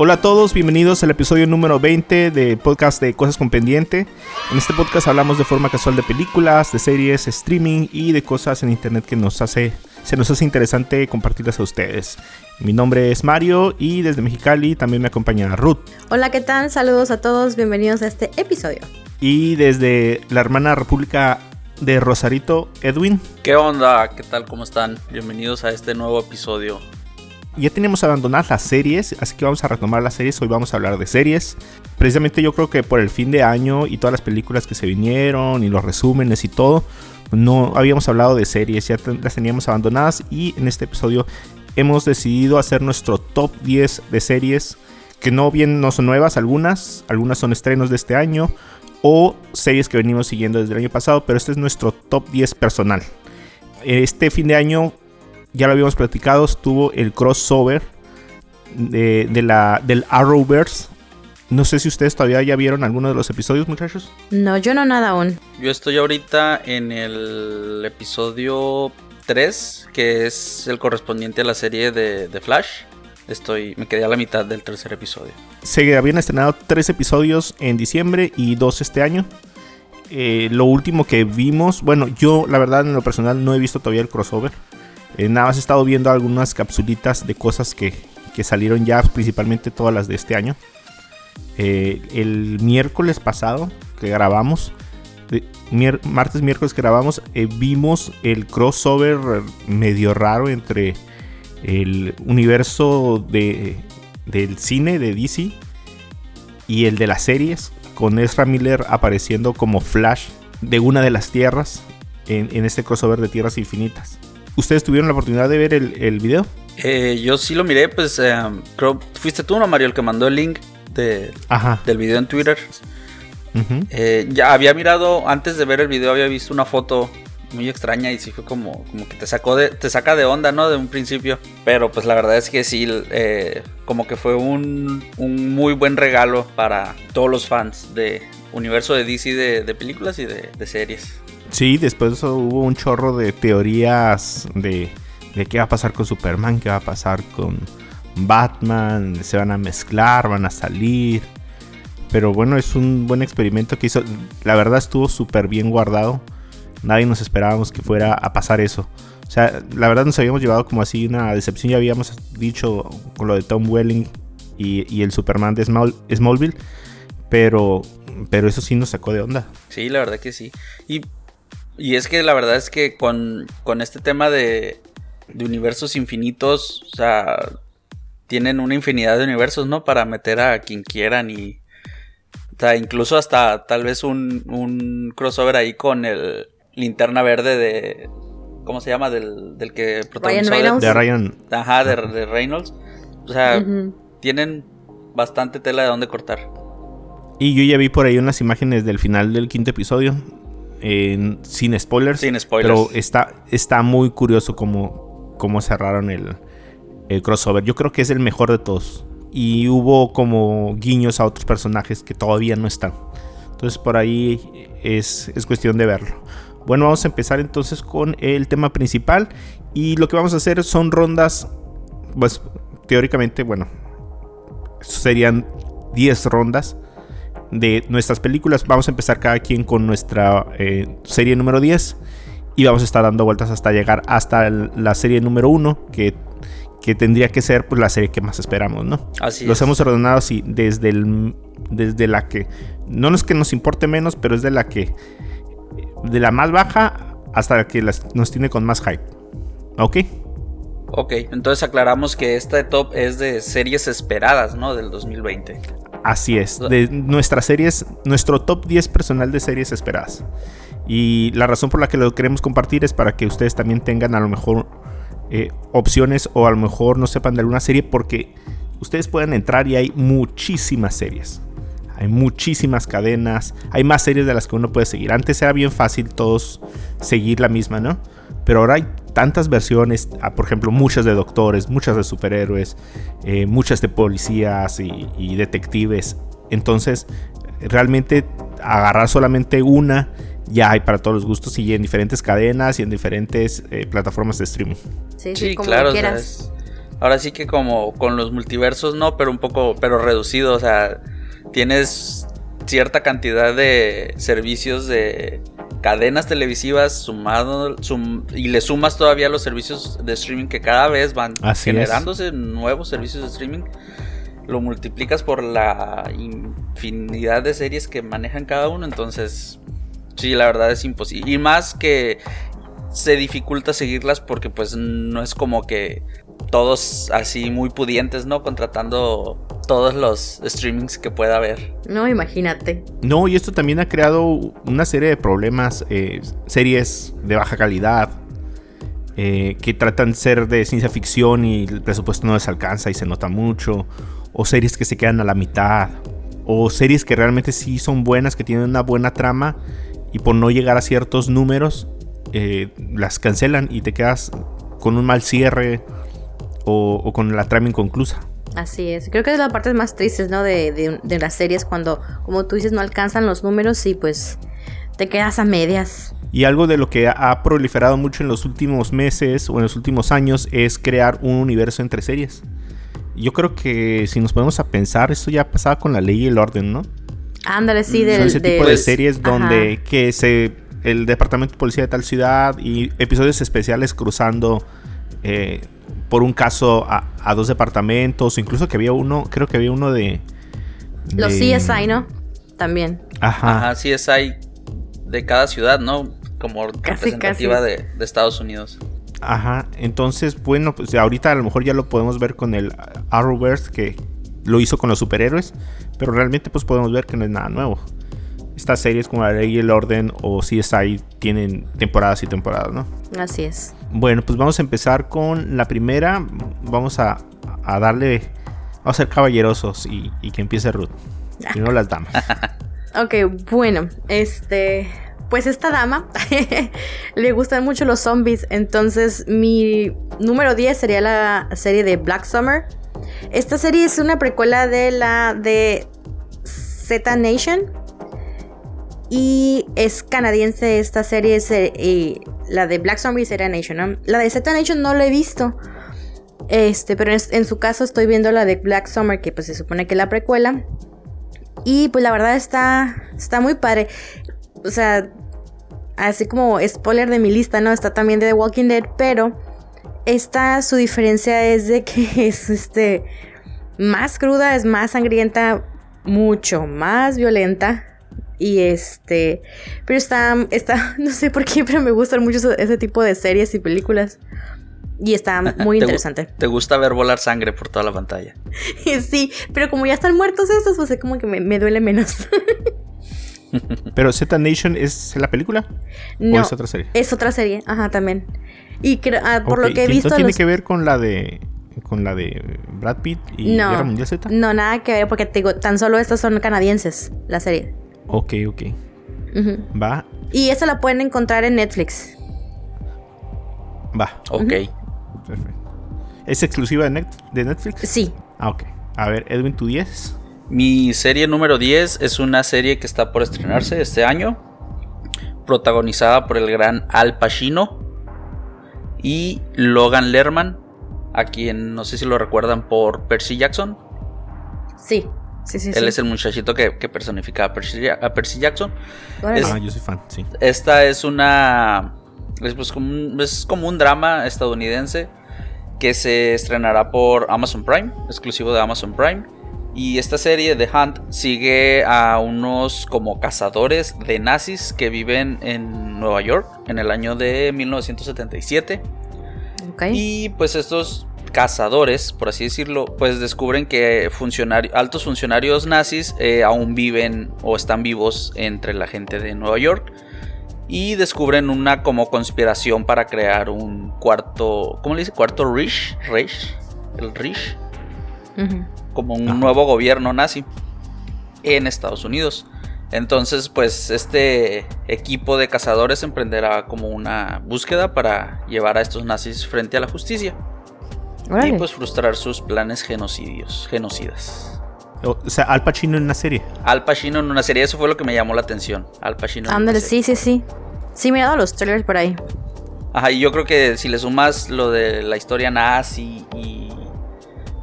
Hola a todos, bienvenidos al episodio número 20 de podcast de Cosas con Pendiente. En este podcast hablamos de forma casual de películas, de series, streaming y de cosas en internet que nos hace, se nos hace interesante compartirlas a ustedes. Mi nombre es Mario y desde Mexicali también me acompaña Ruth. Hola, ¿qué tal? Saludos a todos, bienvenidos a este episodio. Y desde la hermana República de Rosarito, Edwin. ¿Qué onda? ¿Qué tal? ¿Cómo están? Bienvenidos a este nuevo episodio ya tenemos abandonadas las series, así que vamos a retomar las series. Hoy vamos a hablar de series. Precisamente yo creo que por el fin de año y todas las películas que se vinieron y los resúmenes y todo, no habíamos hablado de series, ya las teníamos abandonadas y en este episodio hemos decidido hacer nuestro top 10 de series que no bien no son nuevas algunas, algunas son estrenos de este año o series que venimos siguiendo desde el año pasado, pero este es nuestro top 10 personal. Este fin de año ya lo habíamos platicado, estuvo el crossover de, la, del Arrowverse. No sé si ustedes todavía ya vieron alguno de los episodios, muchachos. No, yo no nada aún. Yo estoy ahorita en el episodio 3, que es el correspondiente a la serie de, Flash. Estoy, me quedé a la mitad del tercer episodio. Se habían estrenado tres episodios en diciembre y dos este año. Eh, lo último que vimos, bueno, yo la verdad en lo personal no he visto todavía el crossover. Eh, nada más he estado viendo algunas capsulitas de cosas que, salieron ya, principalmente todas las de este año. Eh, el miércoles pasado que grabamos, martes, miércoles que grabamos, eh, vimos el crossover medio raro entre el universo de, del cine de DC y el de las series, con Ezra Miller apareciendo como Flash de una de las tierras en, en este crossover de Tierras Infinitas. ¿Ustedes tuvieron la oportunidad de ver el, video? Eh, yo sí lo miré, pues eh, creo, fuiste tú, ¿no, Mario, el que mandó el link de, del video en Twitter. Eh, ya había mirado, antes de ver el video, había visto una foto muy extraña y sí fue como, como que te sacó de, te saca de onda, ¿no? De un principio. Pero pues la verdad es que sí, como que fue un, un, muy buen regalo para todos los fans de universo de DC de, películas y de, de series. Sí, después hubo un chorro de teorías de, qué va a pasar con Superman, qué va a pasar con Batman, se van a mezclar, van a salir. Pero bueno, es un buen experimento que hizo. La verdad estuvo súper bien guardado. Nadie nos esperábamos que fuera a pasar eso. O sea, la verdad nos habíamos llevado como así una decepción. Ya habíamos dicho con lo de Tom Welling y, el Superman de Smallville. Pero, pero eso sí nos sacó de onda. Sí, la verdad que sí. Y y es que la verdad es que con, este tema de, de universos infinitos, o sea, tienen una infinidad de universos, ¿no? Para meter a quien quieran y... O sea, incluso hasta tal vez un, un crossover ahí con el linterna verde de... ¿Cómo se llama? Del, del que protagonizó. Ryan Reynolds. De, Ryan. Ajá, de, Reynolds. O sea, tienen bastante tela de dónde cortar. Y yo ya vi por ahí unas imágenes del final del quinto episodio sin spoilers. Sin spoilers. Pero está, está muy curioso cómo, cómo cerraron el, crossover. Yo creo que es el mejor de todos. Y hubo como guiños a otros personajes que todavía no están. Entonces por ahí es, es cuestión de verlo. Bueno, vamos a empezar entonces con el tema principal. Y lo que vamos a hacer son rondas, pues teóricamente, bueno, serían 10 rondas de nuestras películas. Vamos a empezar cada quien con nuestra eh, serie número 10 y vamos a estar dando vueltas hasta llegar hasta la serie número 1 que, que, tendría que ser pues, la serie que más esperamos, ¿no? Así Los hemos ordenado así desde, el, desde la que, no es que nos importe menos, pero es de la que, de la más baja hasta la que nos tiene con más hype. ¿Ok? Ok, entonces aclaramos que este top es de series esperadas, ¿no? Del 2020. Así es, de nuestras series, nuestro top 10 personal de series esperadas. Y la razón por la que lo queremos compartir es para que ustedes también tengan a lo mejor eh, opciones o a lo mejor no sepan de alguna serie porque ustedes pueden entrar y hay muchísimas series. Hay muchísimas cadenas, hay más series de las que uno puede seguir. Antes era bien fácil todos seguir la misma, ¿no? Pero ahora hay tantas versiones, ah, por ejemplo, muchas de doctores, muchas de superhéroes, eh, muchas de policías y, detectives. Entonces, realmente agarrar solamente una ya hay para todos los gustos y en diferentes cadenas y en diferentes eh, plataformas de streaming. Sí, sí, claro. ahora sí que como con los multiversos, no, pero un poco, pero reducido, o sea, tienes cierta cantidad de servicios de cadenas televisivas sumado y le sumas todavía los servicios de streaming que cada vez van generándose nuevos servicios de streaming lo multiplicas por la infinidad de series que manejan cada uno entonces sí la verdad es imposible. Y más que se dificulta seguirlas porque pues no es como que todos así muy pudientes, ¿no? Contratando todos los streamings que pueda haber. No, imagínate. No, y esto también ha creado una serie de problemas, eh, series de baja calidad, eh, que tratan de ser de ciencia ficción y el presupuesto no les alcanza y se nota mucho, o series que se quedan a la mitad, o series que realmente sí son buenas, que tienen una buena trama y por no llegar a ciertos números eh, las cancelan y te quedas con un mal cierre o, con la trama inconclusa. Así es, creo que es la parte más triste, ¿no? De, las series cuando, como tú dices, no alcanzan los números y pues te quedas a medias. Y algo de lo que ha proliferado mucho en los últimos meses o en los últimos años es crear un universo entre series. Yo creo que si nos ponemos a pensar, esto ya pasaba con la ley y el orden, ¿no? Ándale, sí, de, ese tipo de series donde que se el departamento de policía de tal ciudad y episodios especiales cruzando eh, por un caso a, dos departamentos, incluso que había uno, creo que había uno de... Los CSI, ¿no? También. Ajá. Ajá, CSI de cada ciudad, ¿no? Como representativa De, de, Estados Unidos. Ajá, entonces, bueno, pues ahorita a lo mejor ya lo podemos ver con el Arrowverse que lo hizo con los superhéroes, pero realmente pues podemos ver que no es nada nuevo estas series como La Ley y el Orden o CSI tienen temporadas y temporadas, ¿no? Así es. Bueno, pues vamos a empezar con la primera. Vamos a, darle. Vamos a ser caballerosos y, que empiece Ruth. Y no las damas. ok, bueno, este. Pues esta dama le gustan mucho los zombies. Entonces, mi número 10 sería la serie de Black Summer. Esta serie es una precuela de la de Z Nation y es canadiense esta serie, y la de Black Zombie sería Nation. La de Z Nation no la he visto. Este, pero en, su caso estoy viendo la de Black Summer, que pues se supone que es la precuela. Y pues la verdad está, está muy padre. O sea, así como spoiler de mi lista, ¿no? Está también de The Walking Dead, pero esta su diferencia es de que es este más cruda, es más sangrienta, mucho más violenta. Y este, pero está, está, no sé por qué, pero me gustan mucho ese tipo de series y películas. Y está muy interesante. ¿Te gusta ver volar sangre por toda la pantalla? sí, pero como ya están muertos estos, pues es como que me, duele menos. ¿Pero Z Nation es la película? No, ¿O es otra serie? Es otra serie, ajá, también. Y ah, por lo que he visto. tiene que ver con la de con la de Brad Pitt y Guerra Mundial Z? No, nada que ver, porque te digo, tan solo estas son canadienses, la serie. Ok, ok. Va. Y esa la pueden encontrar en Netflix. Va. Ok. Perfecto. ¿Es exclusiva de, de, Netflix? Sí. Ah, ok. A ver, Edwin, tu 10. Mi serie número 10 es una serie que está por estrenarse este año. Protagonizada por el gran Al Pacino y Logan Lerman, a quien no sé si lo recuerdan por Percy Jackson. Sí. Él es el muchachito que, personifica a Percy, Jackson. ah, yo soy fan, sí. Esta es una. Es, pues como un, es como un drama estadounidense que se estrenará por Amazon Prime, exclusivo de Amazon Prime. Y esta serie de Hunt sigue a unos como cazadores de nazis que viven en Nueva York en el año de 1977. Okay. Y pues estos cazadores, por así decirlo, pues descubren que altos funcionarios nazis eh, aún viven o están vivos entre la gente de Nueva York y descubren una como conspiración para crear un cuarto, ¿cómo le dice? Cuarto Reich, Reich, el Reich, como un nuevo gobierno nazi en Estados Unidos. Entonces, pues este equipo de cazadores emprenderá como una búsqueda para llevar a estos nazis frente a la justicia. Y pues frustrar sus planes genocidios, genocidas. O sea, Al Pacino en una serie. Al Pacino en una serie, eso fue lo que me llamó la atención. Al Pacino. Ándale, sí, sí, sí. Sí, me he dado los trailers por ahí. Ajá, y yo creo que si le sumas lo de la historia nazi y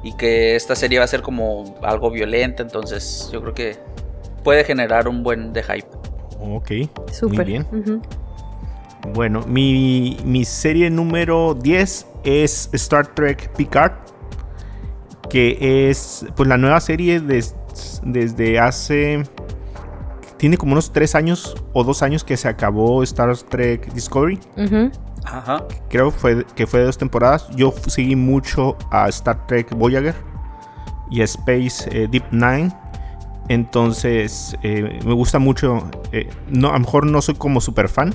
y que esta serie va a ser como algo violenta, entonces yo creo que puede generar un buen de hype. Ok, muy bien. Bueno, mi, mi, serie número 10 es Star Trek Picard, que es pues la nueva serie desde hace... Tiene como unos 3 años o 2 años que se acabó Star Trek Discovery. Ajá. Creo fue, que fue de dos temporadas. Yo seguí mucho a Star Trek Voyager y a Space eh, Deep Nine. Entonces eh, me gusta mucho. Eh, no, a lo mejor no soy como super fan.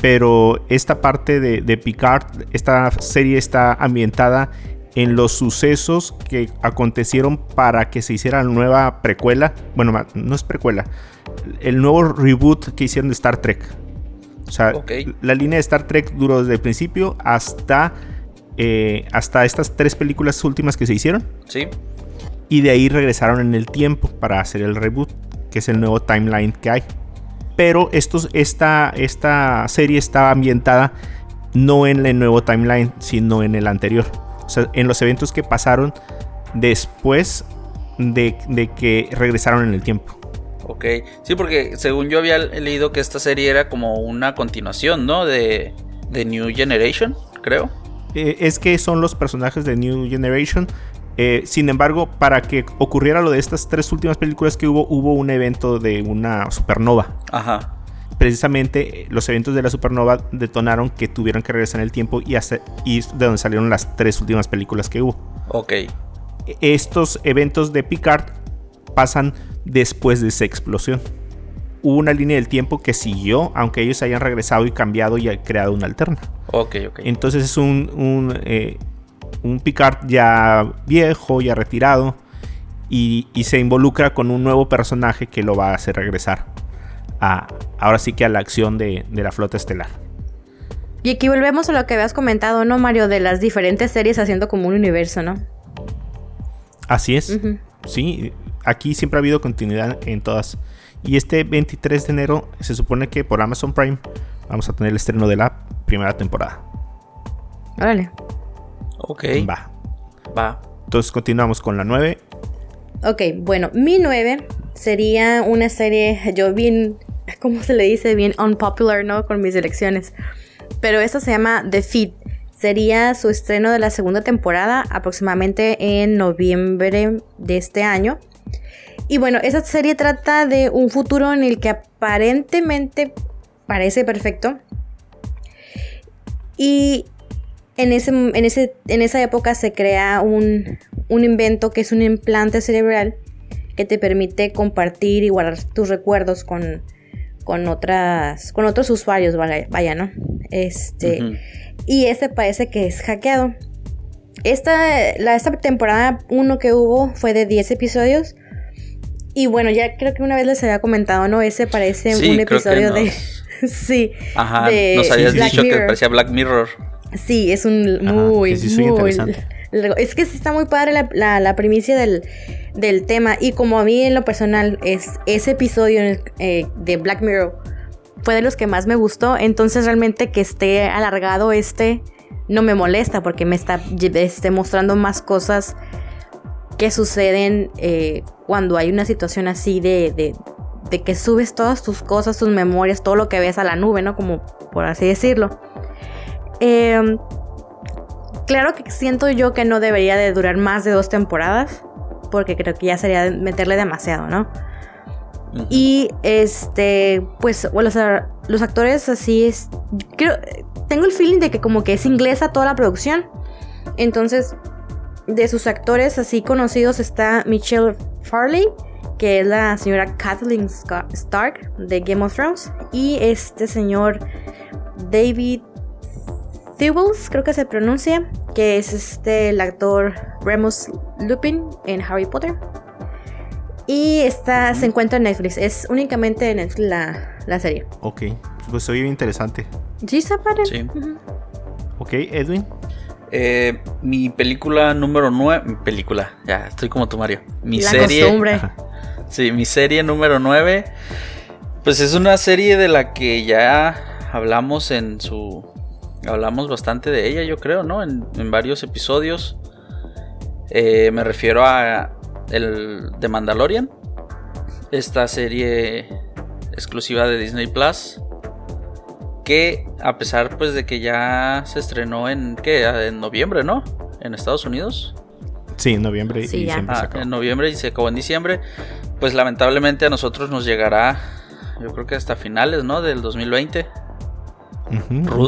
Pero esta parte de, de Picard, esta serie está ambientada en los sucesos que acontecieron para que se hiciera la nueva precuela. Bueno, no es precuela. El nuevo reboot que hicieron de Star Trek. O sea, la línea de Star Trek duró desde el principio hasta, eh, hasta estas tres películas últimas que se hicieron. Sí. Y de ahí regresaron en el tiempo para hacer el reboot, que es el nuevo timeline que hay. Pero estos, esta, esta serie estaba ambientada no en el nuevo timeline, sino en el anterior. O sea, en los eventos que pasaron después de, de que regresaron en el tiempo. Ok, sí, porque según yo había leído que esta serie era como una continuación, ¿no? De, New Generation, creo. Eh, es que son los personajes de New Generation. Eh, sin embargo, para que ocurriera lo de estas tres últimas películas que hubo, hubo un evento de una supernova. Ajá. Precisamente eh, los eventos de la supernova detonaron que tuvieron que regresar en el tiempo y, y de donde salieron las tres últimas películas que hubo. Ok. Estos eventos de Picard pasan después de esa explosión. Hubo una línea del tiempo que siguió, aunque ellos hayan regresado y cambiado y creado una alterna. Ok, ok. Entonces es un, un, eh, un Picard ya viejo, ya retirado, y, se involucra con un nuevo personaje que lo va a hacer regresar a, ahora sí que a la acción de, la flota estelar. Y aquí volvemos a lo que habías comentado, ¿no, Mario? De las diferentes series haciendo como un universo, ¿no? Así es. Sí, aquí siempre ha habido continuidad en todas. Y este 23 de enero se supone que por Amazon Prime vamos a tener el estreno de la primera temporada. Órale. Ok. Va. Va. Entonces continuamos con la 9. Ok, bueno, mi 9 sería una serie, yo bien, ¿cómo se le dice? Bien unpopular, ¿no? Con mis elecciones. Pero esta se llama The Feed. Sería su estreno de la segunda temporada aproximadamente en noviembre de este año. Y bueno, esa serie trata de un futuro en el que aparentemente parece perfecto. Y en, ese, en, ese, en esa época se crea un, invento que es un implante cerebral que te permite compartir y guardar tus recuerdos con, con, otras, con otros usuarios, vaya, ¿no? Este, Y este parece que es hackeado. Esta, la, esta temporada 1 que hubo fue de 10 episodios y bueno, ya creo que una vez les había comentado, ¿no? Ese parece un episodio de. sí. Ajá, nos habías dicho que parecía Black Mirror. Sí, es un muy, muy. Es que está muy padre la, primicia del, tema. Y como a mí en lo personal, es ese episodio eh, de Black Mirror fue de los que más me gustó. Entonces, realmente que esté alargado este no me molesta porque me está esté mostrando más cosas que suceden eh, cuando hay una situación así de, de, que subes todas tus cosas, tus memorias, todo lo que ves a la nube, ¿no? Como por así decirlo. Em, claro que siento yo que no debería de durar más de dos temporadas, porque creo que ya sería meterle demasiado, ¿no? Y este, pues, bueno, los actores así es. Creo, tengo el feeling de que como que es inglesa toda la producción. Entonces, de sus actores así conocidos está Michelle Farley, que es la señora Kathleen Stark de Game of Thrones, y este señor David Thewels, creo que se pronuncia, que es este el actor Remus Lupin en Harry Potter. Y está, se encuentra en Netflix. Es únicamente en Netflix la, serie. Ok, pues soy interesante. Sí, se Sí. Ok, Edwin. Eh, mi película número 9. Película, ya, estoy como tú, Mario. Mi La serie. Costumbre. Sí, mi serie número 9. Pues es una serie de la que ya hablamos en su. Hablamos bastante de ella, yo creo, ¿no? En, varios episodios. Eh, me refiero a el de Mandalorian, esta serie exclusiva de Disney Plus, que a pesar pues de que ya se estrenó en ¿qué? en noviembre, ¿no? En Estados Unidos. Sí, en noviembre y ah, En noviembre y se acabó en diciembre. Pues lamentablemente a nosotros nos llegará, yo creo que hasta finales, ¿no? Del 2020.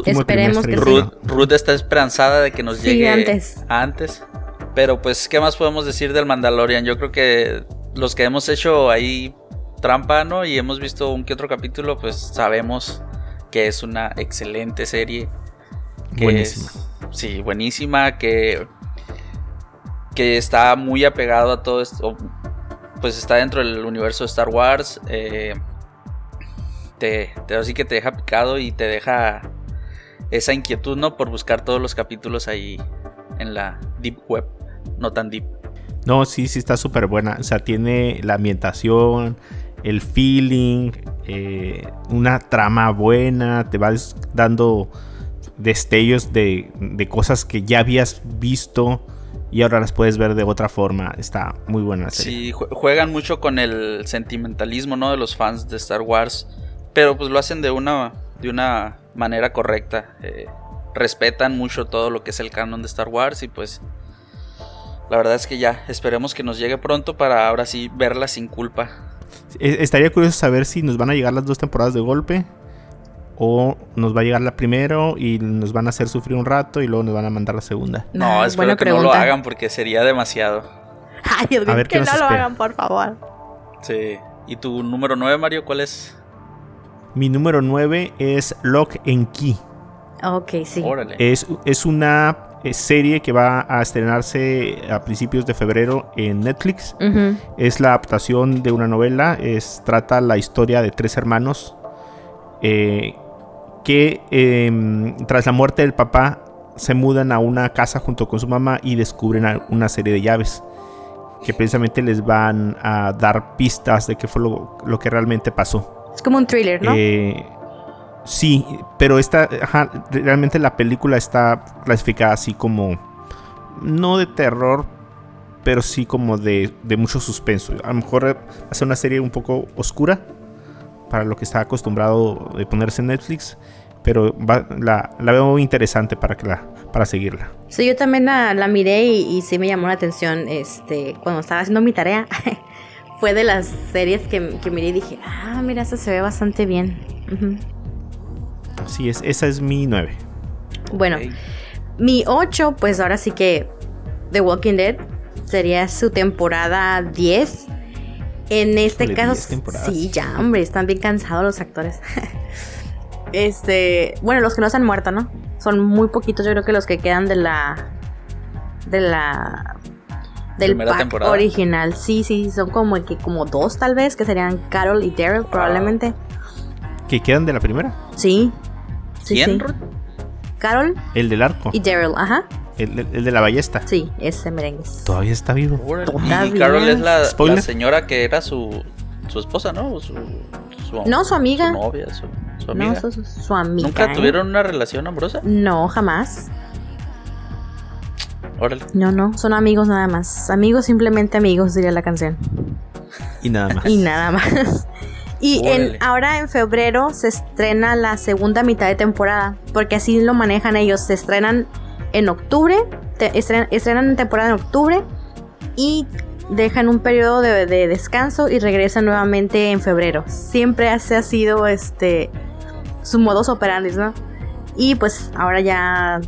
Esperemos que Ruth, está esperanzada de que nos llegue antes. antes. Pero pues, ¿qué más podemos decir del Mandalorian? Yo creo que los que hemos hecho ahí trampa, ¿no? Y hemos visto un que otro capítulo, pues sabemos que es una excelente serie. buenísima. sí, buenísima, que, que está muy apegado a todo esto. Pues está dentro del universo de Star Wars. Eh, te, así que te deja picado y te deja esa inquietud, ¿no? Por buscar todos los capítulos ahí en la Deep Web, no tan deep. No, sí, sí está súper buena. O sea, tiene la ambientación, el feeling, eh, una trama buena, te vas dando destellos de, de, cosas que ya habías visto y ahora las puedes ver de otra forma. Está muy buena. Sí, juegan mucho con el sentimentalismo, ¿no? De los fans de Star Wars pero pues lo hacen de una, de una manera correcta. Eh, respetan mucho todo lo que es el canon de Star Wars y pues la verdad es que ya esperemos que nos llegue pronto para ahora sí verla sin culpa. E, estaría curioso saber si nos van a llegar las dos temporadas de golpe o nos va a llegar la primero y nos van a hacer sufrir un rato y luego nos van a mandar la segunda. No, espero que no lo hagan porque sería demasiado. Ay, a ver, que no lo hagan, por favor. Sí. ¿Y tu número 9, Mario, cuál es? Mi número 9 es Lock and Key. Ok, sí. Es, es una eh, serie que va a estrenarse a principios de febrero en Netflix. Es la adaptación de una novela. Es, trata la historia de tres hermanos eh, que em, tras la muerte del papá se mudan a una casa junto con su mamá y descubren una serie de llaves que precisamente les van a dar pistas de qué fue lo que realmente pasó. Es como un thriller, ¿no? Eh, sí, pero esta, realmente la película está clasificada así como, no de terror, pero sí como de, mucho suspenso. A lo mejor hace una serie un poco oscura para lo que está acostumbrado de ponerse en Netflix, pero la, veo interesante para que la para seguirla. Sí, yo también la, miré y, y, sí me llamó la atención este cuando estaba haciendo mi tarea. fue de las series que, que miré y dije, ah, mira, esa se ve bastante bien. Así es, esa es mi 9. Bueno, mi 8, pues ahora sí que The Walking Dead sería su temporada 10. En este caso, sí, ya, hombre, están bien cansados los actores. este, bueno, los que no se han muerto, ¿no? Son muy poquitos, yo creo que los que quedan de la de la del pack original. Sí, sí, son como que como dos tal vez, que serían Carol y Daryl probablemente. ¿Que quedan de la primera? Sí. ¿Quién? Carol. El del arco. Y Daryl, ajá. El, de la ballesta. Sí, ese merengue. Todavía está vivo. Y Carol es la, señora que era su, su esposa, ¿no? Su, no, su amiga. Su novia, su, amiga. No, su, amiga. ¿Nunca ¿eh? tuvieron una relación amorosa? No, jamás. No, no, son amigos nada más. Amigos, simplemente amigos, diría la canción. Y nada más. y nada más. Y en, ahora en febrero se estrena la segunda mitad de temporada, porque así lo manejan ellos. Se estrenan en octubre, estrenan, en temporada en octubre y dejan un periodo de, descanso y regresan nuevamente en febrero. Siempre ha sido este su modus operandi, ¿no? Y pues ahora ya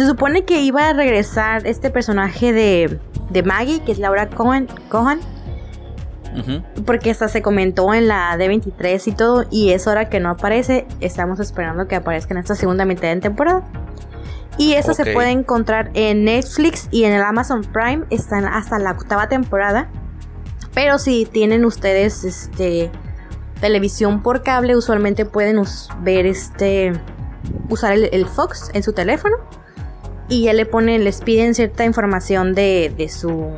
se supone que iba a regresar este personaje de, de Maggie, que es Laura Cohen, Cohen porque hasta se comentó en la D23 y todo, y es hora que no aparece. Estamos esperando que aparezca en esta segunda mitad de temporada. Y eso se puede encontrar en Netflix y en el Amazon Prime. Están hasta la octava temporada. Pero si tienen ustedes este televisión por cable, usualmente pueden ver este usar el Fox en su teléfono y ya le ponen, les piden cierta información de, de su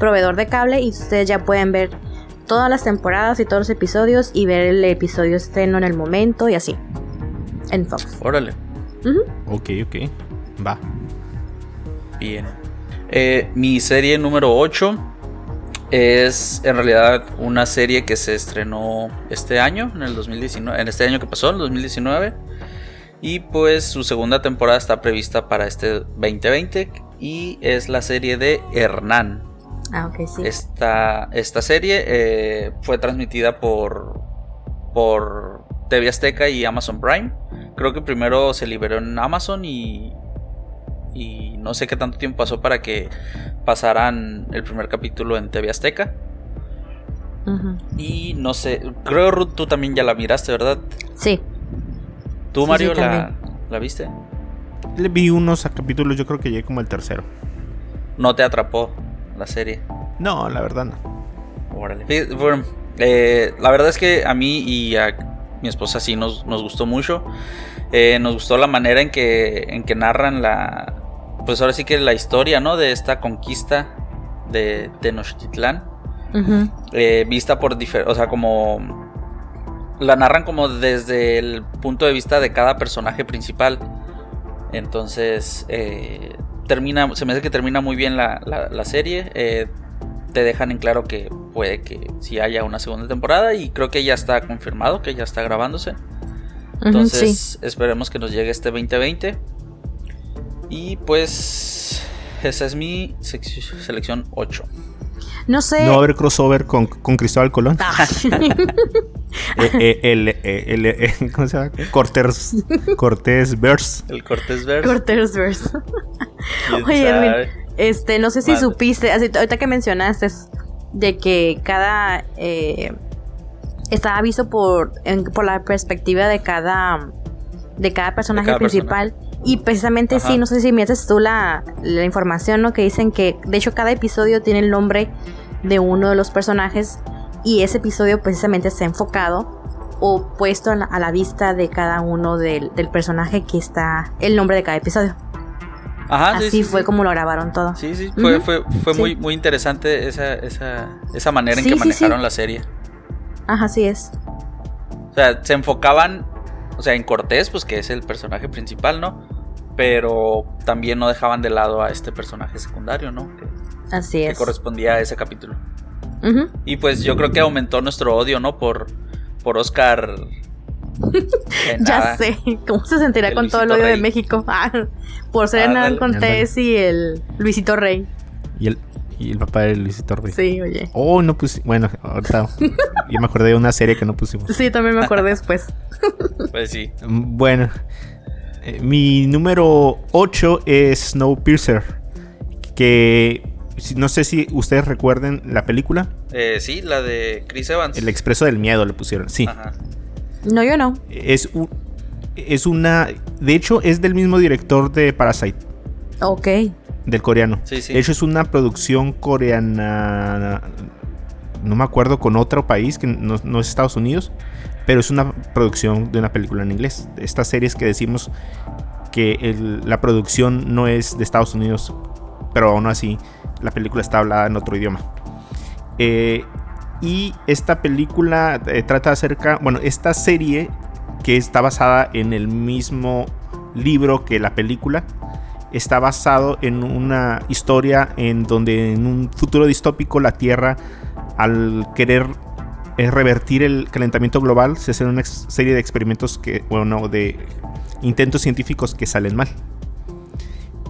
proveedor de cable y ustedes ya pueden ver todas las temporadas y todos los episodios y ver el episodio estreno en el momento y así. En Fox. Órale. Ok, ok. Va. Bien. Eh, mi serie número 8 es en realidad una serie que se estrenó este año, en el 2019, en este año que pasó, en el 2019. Y pues su segunda temporada está prevista para este 2020 y es la serie de Hernán. Ah, ok, sí. Esta, esta serie eh, fue transmitida por, por TV Azteca y Amazon Prime. Creo que primero se liberó en Amazon y, y no sé qué tanto tiempo pasó para que pasaran el primer capítulo en TV Azteca. Y no sé, creo Ruth tú también ya la miraste, ¿verdad? Sí. ¿Tú, Mario, la, la, viste? Le vi unos capítulos, yo creo que llegué como el tercero. ¿No te atrapó la serie? No, la verdad no. Órale. Bueno, eh, la verdad es que a mí y a mi esposa sí nos, nos gustó mucho. Eh, nos gustó la manera en que, en que narran la, pues ahora sí que la historia, ¿no? De esta conquista de Tenochtitlán. Eh, vista por o sea, como... La narran como desde el punto de vista de cada personaje principal. Entonces, eh, termina, se me hace que termina muy bien la, serie. Eh, te dejan en claro que puede que sí haya una segunda temporada y creo que ya está confirmado, que ya está grabándose. Entonces, esperemos que nos llegue este 2020. Y pues esa es mi selección 8. No sé. No va a haber crossover con, con Cristóbal Colón. Ah. Eh, eh, el, el, eh, ¿Cómo se llama? Cortés, Cortés Verse. El Cortés Verse. Cortés Verse. Oye, este, no sé si supiste, así, ahorita que mencionaste de que cada estaba visto por, por la perspectiva de cada de cada personaje principal. Y precisamente sí, no sé si me haces tú la, la información, ¿no? Que dicen que, de hecho, cada episodio tiene el nombre de uno de los personajes y ese episodio precisamente está enfocado o puesto a la, vista de cada uno del, personaje que está el nombre de cada episodio. Ajá, Así fue como lo grabaron todo. Sí, sí, fue, fue, fue muy, muy interesante esa, esa, esa manera en que manejaron la serie. Ajá, así es. O sea, se enfocaban o sea, en Cortés, pues que es el personaje principal, ¿no? Pero también no dejaban de lado a este personaje secundario, ¿no? Así es. Que correspondía a ese capítulo. Y pues yo creo que aumentó nuestro odio, ¿no? Por, por Oscar. ya sé. ¿Cómo se sentirá con todo el odio de México? Ah, por ser Hernán Cortés y el Luisito Rey. Y el, y el papá de Luisito Rey. Sí, oye. Oh, no puse. Bueno, ahorita. yo me acordé de una serie que no pusimos. Sí, también me acordé después. pues sí. Bueno. Eh, mi número 8 es Snowpiercer. Que. No sé si ustedes recuerden la película. Eh, sí, la de Chris Evans. El Expreso del Miedo le pusieron, sí. Ajá. No, yo no. Es, un, es una. De hecho, es del mismo director de Parasite. Ok del coreano. De hecho, es una producción coreana. No me acuerdo con otro país que no, es Estados Unidos, pero es una producción de una película en inglés. Estas series que decimos que la producción no es de Estados Unidos, pero aún así la película está hablada en otro idioma. Eh, y esta película eh, trata acerca, bueno, esta serie que está basada en el mismo libro que la película, está basado en una historia en donde en un futuro distópico la Tierra, al querer eh, revertir el calentamiento global, se hacen una serie de experimentos que, bueno, de intentos científicos que salen mal.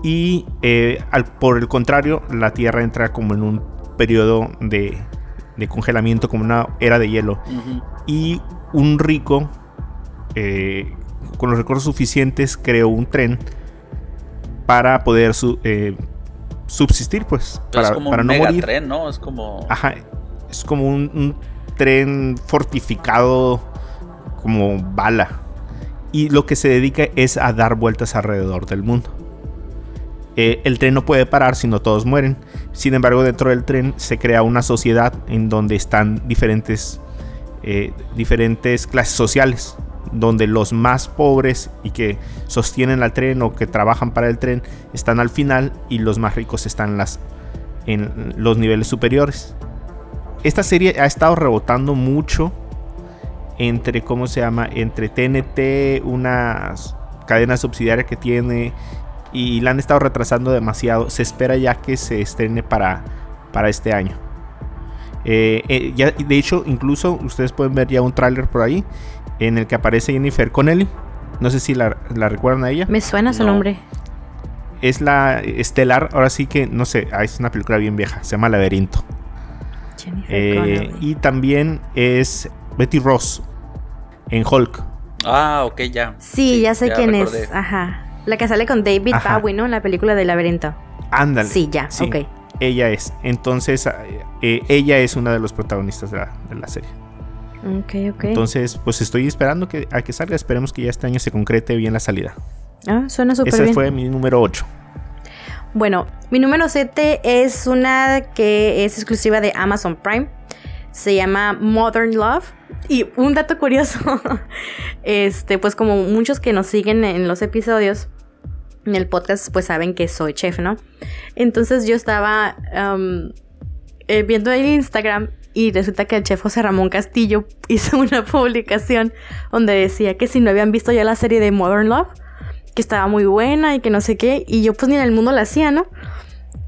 Y eh, por el contrario, la Tierra entra como en un periodo de, congelamiento, como una era de hielo. Y un rico, eh, con los recursos suficientes, creó un tren para poder eh, subsistir, pues. Para, es como un no morir. tren, ¿no? Es como. Ajá. Es como un, tren fortificado como bala. Y lo que se dedica es a dar vueltas alrededor del mundo. Eh, el tren no puede parar si no todos mueren. Sin embargo, dentro del tren se crea una sociedad en donde están diferentes, eh, diferentes clases sociales donde los más pobres y que sostienen al tren o que trabajan para el tren están al final y los más ricos están las, en los niveles superiores. Esta serie ha estado rebotando mucho entre, ¿cómo se llama? Entre TNT, una cadena subsidiaria que tiene y la han estado retrasando demasiado. Se espera ya que se estrene para, para este año. Eh, eh, ya, de hecho, incluso ustedes pueden ver ya un tráiler por ahí en el que aparece Jennifer Connelly. No sé si la, recuerdan a ella. Me suena su nombre. Es la estelar, ahora sí que, no sé, ah, es una película bien vieja, se llama Laberinto. Eh, y también es Betty Ross en Hulk. Ah, ok, ya. Sí, ya sé quién es. Ajá. La que sale con David Bowie, ¿no? En la película de Laberinto. Ándale. Sí, ya, ok. Ella es. Entonces, eh, ella es una de los protagonistas de la, serie. Ok, ok. Entonces, pues estoy esperando que, a que salga. Esperemos que ya este año se concrete bien la salida. Ah, suena súper bien. Ese fue mi número 8. Bueno, mi número 7 es una que es exclusiva de Amazon Prime. Se llama Modern Love. Y un dato curioso, este, pues como muchos que nos siguen en los episodios, en el podcast, pues saben que soy chef, ¿no? Entonces yo estaba eh, viendo el Instagram y resulta que el chef José Ramón Castillo hizo una publicación donde decía que si no habían visto ya la serie de Modern Love, que estaba muy buena y que no sé qué, y yo pues ni en el mundo la hacía, ¿no?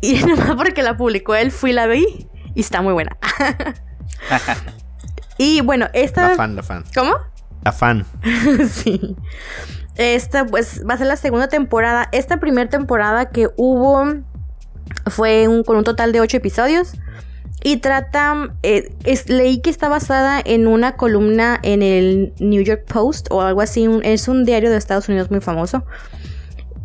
Y nomás porque la publicó él, fui y la vi y está muy buena. Y bueno, esta. La fan, la fan. ¿Cómo? La fan. sí. Esta, pues, va a ser la segunda temporada. Esta primera temporada que hubo fue con un total de ocho episodios. Y trata. Eh, leí que está basada en una columna en el New York Post o algo así. es un diario de Estados Unidos muy famoso.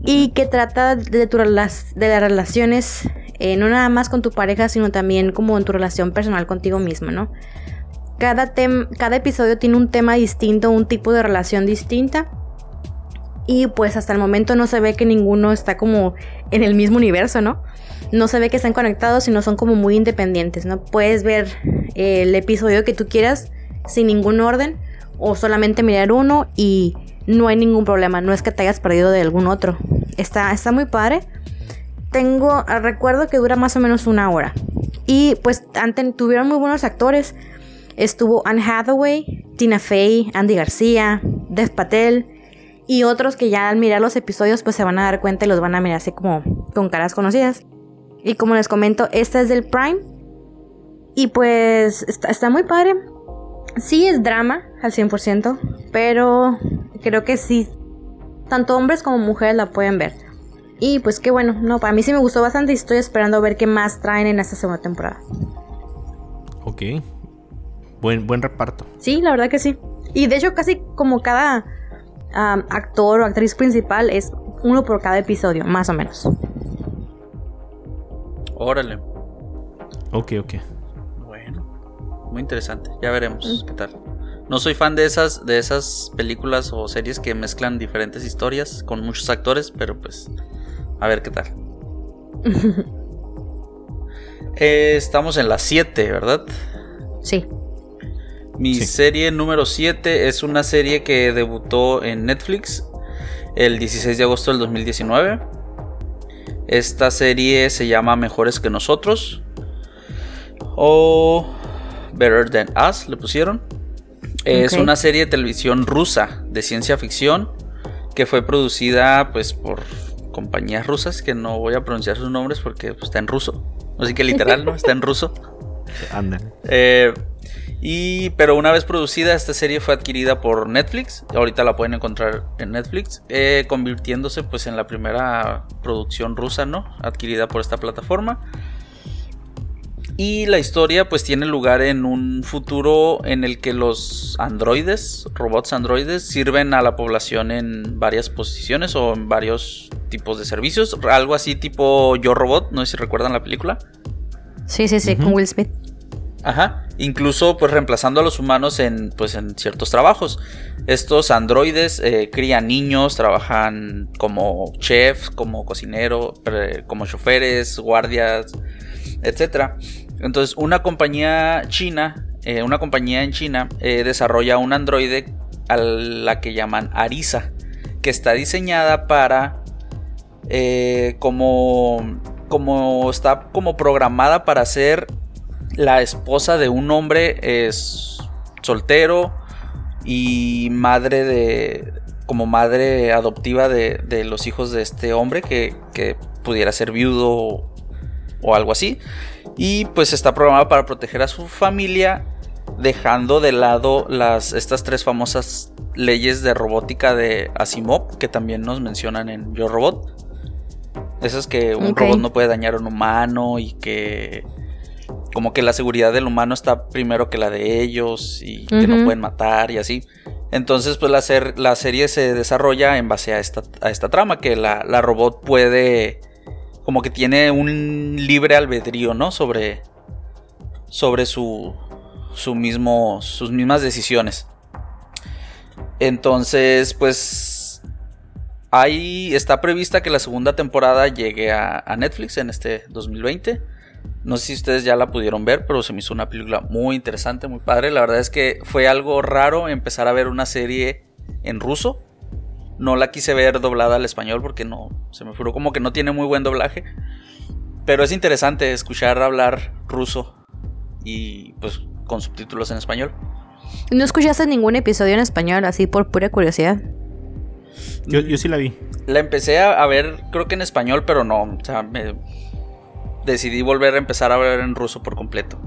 Y que trata de, tu, de las relaciones, eh, no nada más con tu pareja, sino también como en tu relación personal contigo misma, ¿no? Cada, cada episodio tiene un tema distinto, un tipo de relación distinta. Y pues hasta el momento no se ve que ninguno está como en el mismo universo, ¿no? No se ve que están conectados, sino son como muy independientes, ¿no? Puedes ver el episodio que tú quieras sin ningún orden o solamente mirar uno y no hay ningún problema, no es que te hayas perdido de algún otro. Está, está muy padre. Tengo, recuerdo que dura más o menos una hora. Y pues antes tuvieron muy buenos actores. Estuvo Anne Hathaway, Tina Fey, Andy García, Dev Patel y otros que ya al mirar los episodios pues se van a dar cuenta y los van a mirar así como con caras conocidas. Y como les comento, esta es del Prime. Y pues está, muy padre. Sí es drama al 100%, pero creo que sí, tanto hombres como mujeres la pueden ver. Y pues qué bueno, no, para mí sí me gustó bastante y estoy esperando a ver qué más traen en esta segunda temporada. Ok, Buen, buen reparto. Sí, la verdad que sí. Y de hecho casi como cada actor o actriz principal es uno por cada episodio, más o menos. Órale. Ok, ok. Bueno, muy interesante. Ya veremos mm. qué tal. No soy fan de esas, de esas películas o series que mezclan diferentes historias con muchos actores, pero pues a ver qué tal. Eh, estamos en las 7, ¿verdad? Sí. Mi serie número 7 es una serie que debutó en Netflix el 16 de agosto del 2019. Esta serie se llama Mejores que nosotros o Better Than Us le pusieron. Es una serie de televisión rusa de ciencia ficción que fue producida pues por compañías rusas que no voy a pronunciar sus nombres porque pues, está en ruso. Así que literal, ¿no? Está en ruso. Anda. Eh, y, pero una vez producida, esta serie fue adquirida por Netflix. Ahorita la pueden encontrar en Netflix. Eh, convirtiéndose pues en la primera producción rusa, ¿no? Adquirida por esta plataforma. Y la historia pues tiene lugar en un futuro en el que los androides, robots androides, sirven a la población en varias posiciones o en varios tipos de servicios. Algo así tipo Yo Robot, no sé si recuerdan la película. Sí, sí, sí, con Will Smith. Ajá, incluso pues reemplazando a los humanos en, pues, en ciertos trabajos. Estos androides eh, crían niños, trabajan como chefs, como cocinero, como choferes, guardias, etc. Entonces una compañía china, eh, una compañía en China eh, desarrolla un androide a la que llaman Arisa, que está diseñada para como como está como programada para ser la esposa de un hombre es soltero y madre de como madre adoptiva de, los hijos de este hombre que, pudiera ser viudo o, algo así. Y pues está programada para proteger a su familia dejando de lado las, estas tres famosas leyes de robótica de Asimov que también nos mencionan en Yo Robot. Esas que un robot no puede dañar a un humano y que como que la seguridad del humano está primero que la de ellos y que no pueden matar y así. Entonces, pues la, la, serie se desarrolla en base a esta, a esta trama, que la, robot puede, como que tiene un libre albedrío, ¿no? Sobre, sobre su, su mismo, sus mismas decisiones. Entonces, pues ahí está prevista que la segunda temporada llegue a, a Netflix en este 2020. No sé si ustedes ya la pudieron ver, pero se me hizo una película muy interesante, muy padre. La verdad es que fue algo raro empezar a ver una serie en ruso. No la quise ver doblada al español porque no, se me furó como que no tiene muy buen doblaje. Pero es interesante escuchar hablar ruso y pues con subtítulos en español. ¿No escuchaste ningún episodio en español así por pura curiosidad? Yo, yo sí la vi. La empecé a, a ver, creo que en español, pero no, o sea, me, decidí volver a empezar a ver en ruso por completo.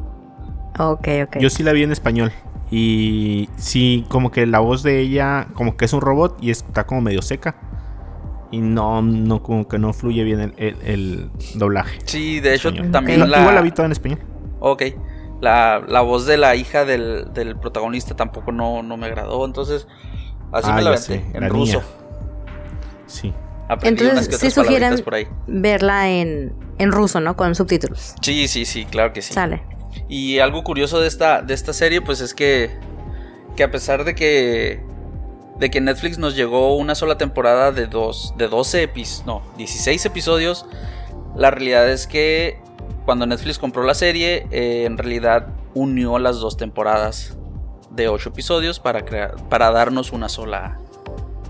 Ok, ok. Yo sí la vi en español. Y sí, como que la voz de ella, como que es un robot y está como medio seca. Y no, no, como que no fluye bien el, doblaje. Sí, de hecho también la... Igual la vi toda en español. Ok. La, la voz de la hija del, protagonista tampoco no, me agradó. Entonces, así ah, me la vendí en ruso. Sí. Entonces, sí sugieren verla en, en ruso, ¿no? Con subtítulos. Sí, sí, sí, claro que sí. Sale. Y algo curioso de esta, de esta serie, pues es que, que a pesar de que, de que Netflix nos llegó una sola temporada de, dos, de 12 episodios, no, 16 episodios, la realidad es que cuando Netflix compró la serie, eh, en realidad unió las dos temporadas de 8 episodios para, crear, para darnos una sola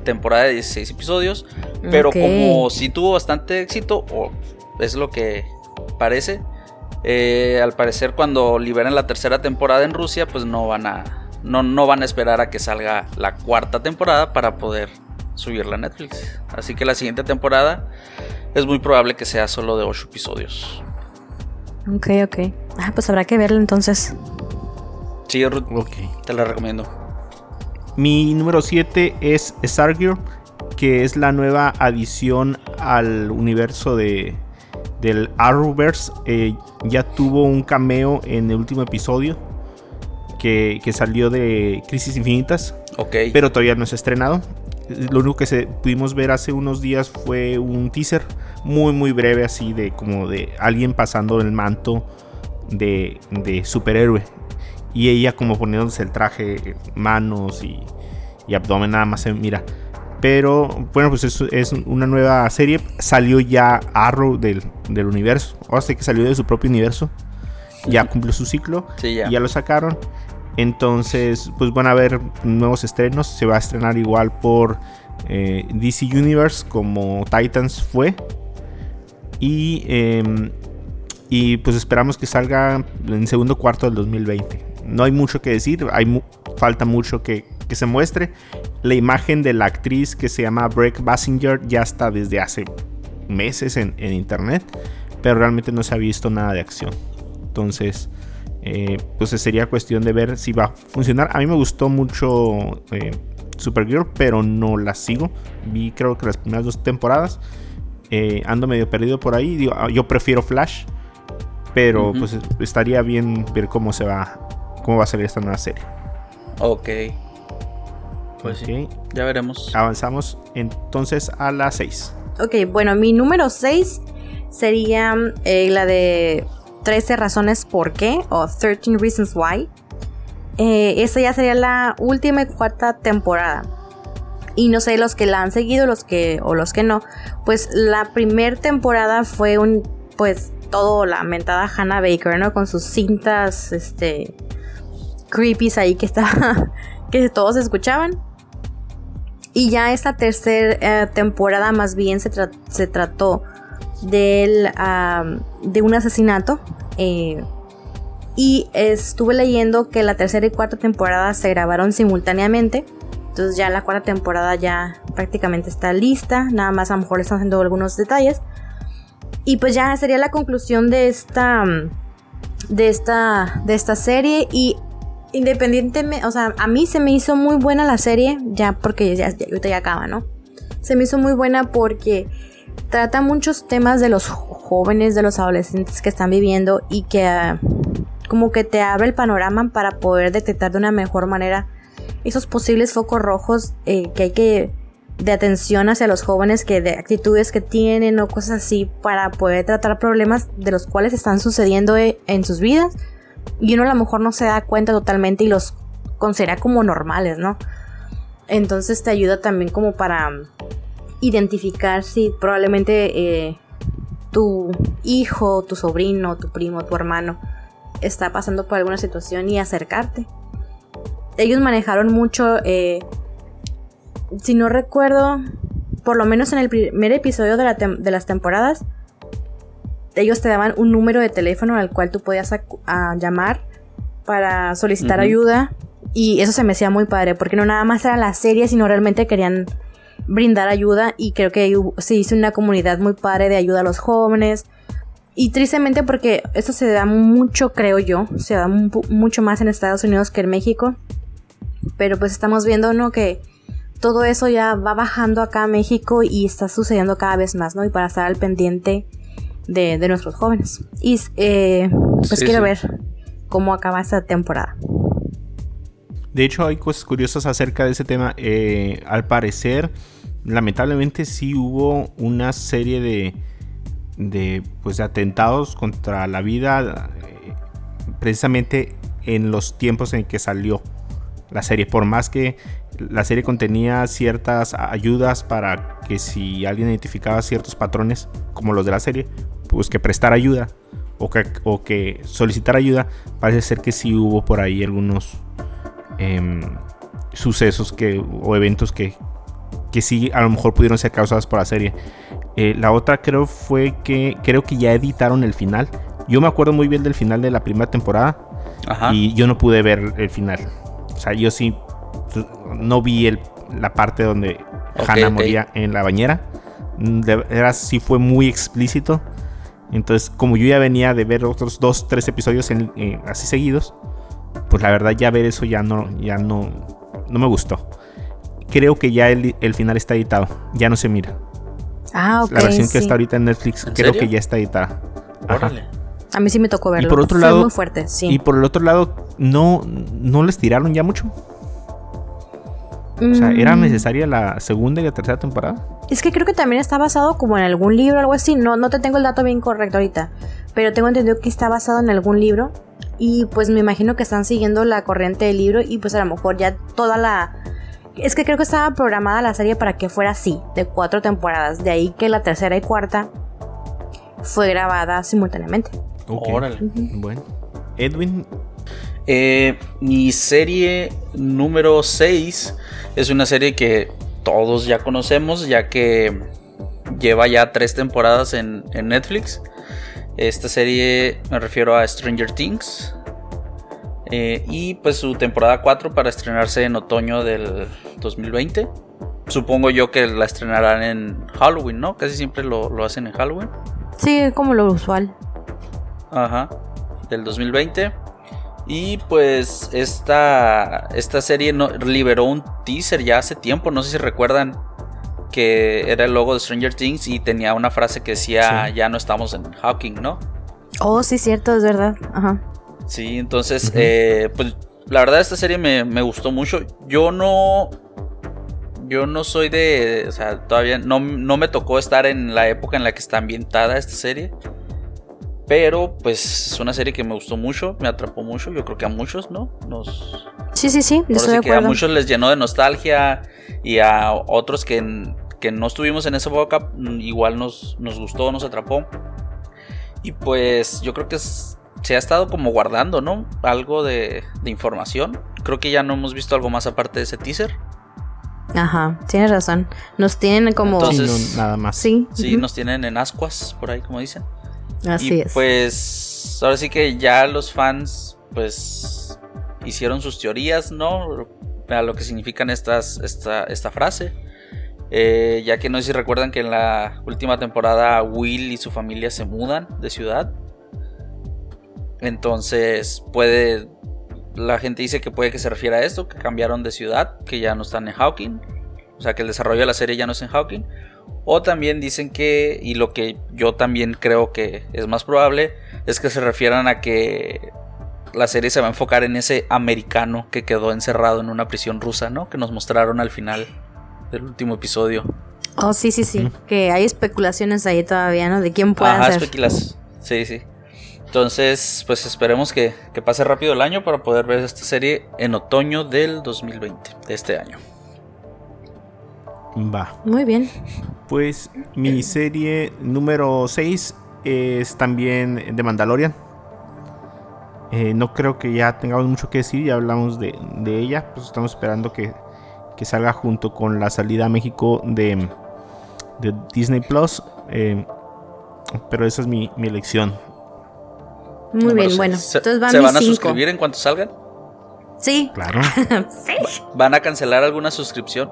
temporada de 16 episodios. Pero como sí tuvo bastante éxito, o es lo que parece. Eh, al parecer cuando liberen la tercera temporada en Rusia, pues no van a no, no van a esperar a que salga la cuarta temporada para poder subirla a Netflix. Así que la siguiente temporada es muy probable que sea solo de 8 episodios. Ok, ok. Ah, pues habrá que verla entonces. Sí, Ruth, te la recomiendo. Mi número 7 es Stargirl, que es la nueva adición al universo de, del Arrowverse eh, ya tuvo un cameo en el último episodio que, salió de Crisis Infinitas. Ok. Pero todavía no ha estrenado. Lo único que se, pudimos ver hace unos días fue un teaser muy muy breve así de como de alguien pasando el manto de, de superhéroe. Y ella como poniéndose el traje, manos y, y abdomen nada más se mira. Pero bueno, pues es, es una nueva serie. Salió ya Arrow del, del universo. O sea que salió de su propio universo. Ya cumplió su ciclo. Sí, ya. Y ya lo sacaron. Entonces, pues van a haber nuevos estrenos. Se va a estrenar igual por eh, DC Universe como Titans fue. Y, em, y pues esperamos que salga en segundo cuarto del 2020. No hay mucho que decir. Hay falta mucho que, que se muestre. La imagen de la actriz que se llama Breck Basinger ya está desde hace meses en, internet, pero realmente no se ha visto nada de acción. Entonces, eh, pues sería cuestión de ver si va a funcionar. A mí me gustó mucho eh, Supergirl, pero no la sigo. Vi creo que las primeras dos temporadas. Eh, ando medio perdido por ahí. Ah, yo prefiero Flash, pero pues estaría bien ver cómo se va, cómo va a salir esta nueva serie. Ok. Pues sí, ya veremos. Avanzamos entonces a la 6. Ok, bueno, mi número 6 sería eh, la de 13 razones por qué o 13 reasons why. Eh, esa ya sería la última y cuarta temporada. Y no sé, los que la han seguido los que, o los que no. Pues la primera temporada fue un, pues, todo la mentada Hannah Baker, ¿no? Con sus cintas, este, creepies ahí que estaba, que todos escuchaban. Y ya esta tercera eh, temporada más bien se, se trató del, de un asesinato. Eh, y estuve leyendo que la tercera y cuarta temporada se grabaron simultáneamente. Entonces ya la cuarta temporada ya prácticamente está lista. Nada más a lo mejor están haciendo algunos detalles. Y pues ya sería la conclusión de esta. De esta. De esta serie. Y independientemente. O sea, a mí se me hizo muy buena la serie. Ya porque ya, ahorita ya acaba, ¿no? Se me hizo muy buena porque trata muchos temas de los jóvenes, de los adolescentes que están viviendo. Y que ah, como que te abre el panorama para poder detectar de una mejor manera esos posibles focos rojos eh, que hay que de atención hacia los jóvenes que de actitudes que tienen o cosas así para poder tratar problemas de los cuales están sucediendo eh, en sus vidas y uno a lo mejor no se da cuenta totalmente y los considera como normales, ¿no? Entonces te ayuda también como para identificar si probablemente eh, tu hijo, tu sobrino, tu primo, tu hermano está pasando por alguna situación y acercarte ellos manejaron mucho, eh, si no recuerdo, por lo menos en el primer episodio de, las temporadas, ellos te daban un número de teléfono al cual tú podías llamar para solicitar ayuda. Y eso se me hacía muy padre, porque no nada más era la serie, sino realmente querían brindar ayuda. Y creo que se hizo una comunidad muy padre de ayuda a los jóvenes. Y tristemente porque eso se da mucho, creo yo, se da mucho más en Estados Unidos que en México. Pero pues estamos viendo, ¿no? Que todo eso ya va bajando acá a México y está sucediendo cada vez más, ¿no? Y para estar al pendiente de, nuestros jóvenes. Y eh, pues quiero ver cómo acaba esta temporada. De hecho, hay cosas curiosas acerca de ese tema. Eh, al parecer, lamentablemente sí hubo una serie de, de, pues, de atentados contra la vida eh, precisamente en los tiempos en que salió la serie. Por más que la serie contenía ciertas ayudas para que si alguien identificaba ciertos patrones, como los de la serie, pues que prestar ayuda o que, o que solicitar ayuda, parece ser que sí hubo por ahí algunos em, sucesos que, o eventos que, que sí a lo mejor pudieron ser causados por la serie. Eh, la otra creo fue que creo que ya editaron el final. Yo me acuerdo muy bien del final de la primera temporada y yo no pude ver el final. O sea, yo sí no vi el, la parte donde Hannah moría en la bañera. De verdad, sí fue muy explícito. Entonces, como yo ya venía de ver otros dos, tres episodios así seguidos, pues la verdad ya ver eso ya no, ya no, no me gustó. Creo que ya el, final está editado, ya no se mira. Ah, ok. La versión que está ahorita en Netflix creo que ya está editada. A mí sí me tocó verlo. Y por otro lado, muy fuerte, sí. Y por el otro lado, no, no les tiraron ya mucho. O sea, ¿era mm. necesaria la segunda y la tercera temporada? Es que creo que también está basado como en algún libro o algo así. No, no te tengo el dato bien correcto ahorita. Pero tengo entendido que está basado en algún libro. Y pues me imagino que están siguiendo la corriente del libro. Y pues a lo mejor ya toda la. Es que creo que estaba programada la serie para que fuera así, de cuatro temporadas. De ahí que la tercera y cuarta fue grabada simultáneamente. Órale. Bueno. Edwin. Eh, mi serie número 6 es una serie que todos ya conocemos, ya que lleva ya tres temporadas en, Netflix. Esta serie me refiero a Stranger Things. Eh, y pues su temporada 4 para estrenarse en otoño del 2020. Supongo yo que la estrenarán en Halloween, ¿no? Casi siempre lo, lo hacen en Halloween. Sí, como lo usual. Ajá. Del 2020. Y pues esta, esta serie no, liberó un teaser ya hace tiempo, no sé si recuerdan que era el logo de Stranger Things y tenía una frase que decía ya no estamos en Hawking, ¿no? Oh, sí, cierto, es verdad. Ajá. Sí, entonces, eh, pues la verdad esta serie me, me, gustó mucho. Yo no... Yo no soy de... O sea, todavía no, no me tocó estar en la época en la que está ambientada esta serie. Pero pues es una serie que me gustó mucho, me atrapó mucho, yo creo que a muchos, ¿no? Nos... Sí, sí, sí, estoy de acuerdo. a muchos les llenó de nostalgia y a otros que, no estuvimos en esa época mm, igual nos, nos gustó, nos atrapó. Y pues yo creo que se ha estado como guardando, ¿no? Algo de, información. Creo que ya no hemos visto algo más aparte de ese teaser. Ajá, tienes razón. Nos tienen como... Entonces, nada más. Sí. Sí, nos tienen en ascuas, por ahí como dicen. Así y es. Pues ahora sí que ya los fans pues hicieron sus teorías, ¿no? a lo que significan estas, esta, esta frase. Eh, ya que no sé si recuerdan que en la última temporada Will y su familia se mudan de ciudad. Entonces puede... La gente dice que puede que se refiera a esto, que cambiaron de ciudad, que ya no están en Hawking. O sea, que el desarrollo de la serie ya no es en Hawking. O también dicen que, y lo que yo también creo que es más probable, es que se refieran a que la serie se va a enfocar en ese americano que quedó encerrado en una prisión rusa, ¿no? Que nos mostraron al final del último episodio. Oh, sí, sí, sí. Que hay especulaciones ahí todavía, ¿no? De quién puede Ajá, ser. Sí, sí. Entonces, pues esperemos que, pase rápido el año para poder ver esta serie en otoño del 2020, de este año. Va. Muy bien. Pues mi serie número 6 es también de Mandalorian. Eh, no creo que ya tengamos mucho que decir, ya hablamos de, ella. Pues estamos esperando que, salga junto con la salida a México de, Disney Plus. Eh, pero esa es mi elección. Muy bien, bueno. ¿Se, entonces van, ¿se van a suscribir en cuanto salgan? Sí. Claro. sí. ¿Van a cancelar alguna suscripción?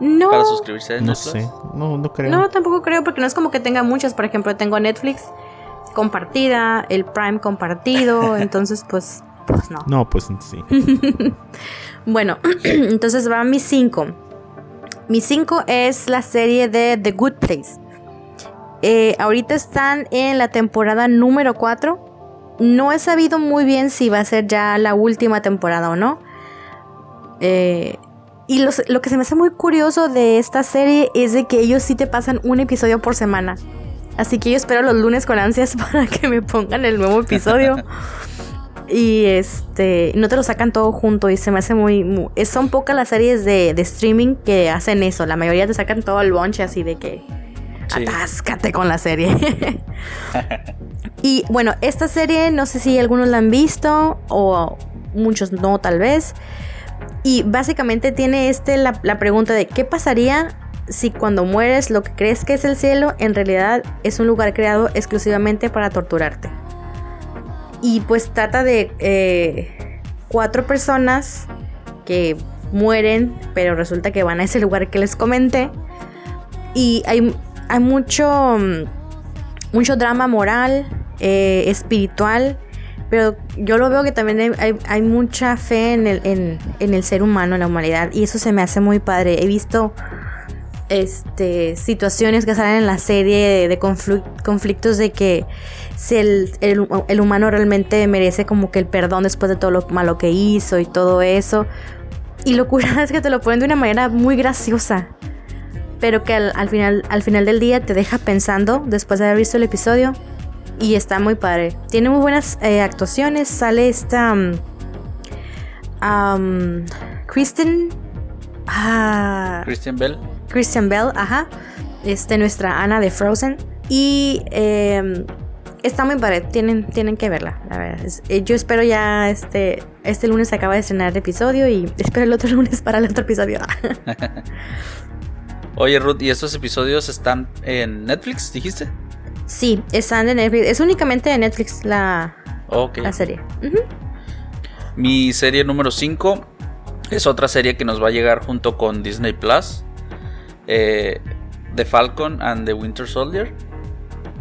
No. Para suscribirse No sé. No, no creo. No, tampoco creo porque no es como que tenga muchas. Por ejemplo, tengo Netflix compartida, el Prime compartido. entonces, pues, pues no. No, pues sí. bueno, entonces va mi 5. Mi 5 es la serie de The Good Place. Eh, ahorita están en la temporada número 4. No he sabido muy bien si va a ser ya la última temporada o no. Eh, y lo que se me hace muy curioso de esta serie es de que ellos sí te pasan un episodio por semana. Así que yo espero los lunes con ansias para que me pongan el nuevo episodio. y este, no te lo sacan todo junto y se me hace muy... son pocas las series de, de, streaming que hacen eso. La mayoría te sacan todo el bonche así de que Atáscate con la serie. y bueno, esta serie no sé si algunos la han visto o muchos no tal vez. Y básicamente tiene este la, pregunta de qué pasaría si cuando mueres lo que crees que es el cielo en realidad es un lugar creado exclusivamente para torturarte. Y pues trata de eh, cuatro personas que mueren, pero resulta que van a ese lugar que les comenté. Y hay hay mucho, mucho drama moral, eh, espiritual, pero yo lo veo que también hay, mucha fe en el, en, el, ser humano, en la humanidad, y eso se me hace muy padre. He visto este, situaciones que salen en la serie de, conflictos de que si el, el, humano realmente merece como que el perdón después de todo lo malo que hizo y todo eso. Y lo curada es que te lo ponen de una manera muy graciosa pero que al, final, al final del día te deja pensando después de haber visto el episodio y está muy padre. Tiene muy buenas eh, actuaciones, sale esta... Um, Kristen... Ah, Christian Bell. Christian Bell, ajá. Este, nuestra Ana de Frozen. Y em, está muy padre, tienen, tienen que verla, la verdad. Eh, yo espero ya este, este lunes se acaba de estrenar el episodio y espero el otro lunes para el otro episodio. Oye, Ruth, ¿y estos episodios están en Netflix, dijiste? Sí, están en Netflix. Es únicamente de Netflix la, la serie. Mi serie número 5 es otra serie que nos va a llegar junto con Disney Plus. Eh, the Falcon and the Winter Soldier.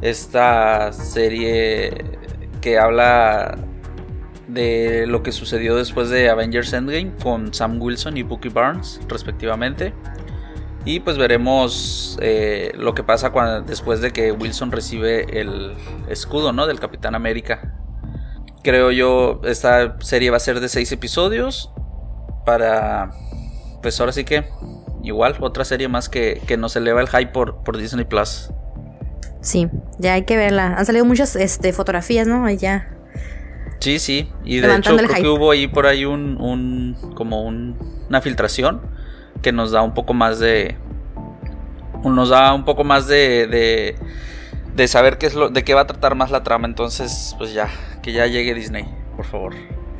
Esta serie que habla de lo que sucedió después de Avengers Endgame con Sam Wilson y Bucky Barnes, respectivamente. Y pues veremos eh, lo que pasa cuando, después de que Wilson recibe el escudo ¿no? del Capitán América. Creo yo, esta serie va a ser de seis episodios. Para, pues ahora sí que, igual, otra serie más que, que nos eleva el hype por, por Disney Plus. Sí, ya hay que verla. Han salido muchas este, fotografías, ¿no? Ya. Sí, sí. Y de hecho creo que hubo ahí por ahí un, un como una filtración que nos da un poco más de. Nos da un poco más de, de, saber qué es lo, de qué va a tratar más la trama. Entonces, pues ya, que ya llegue Disney, por favor.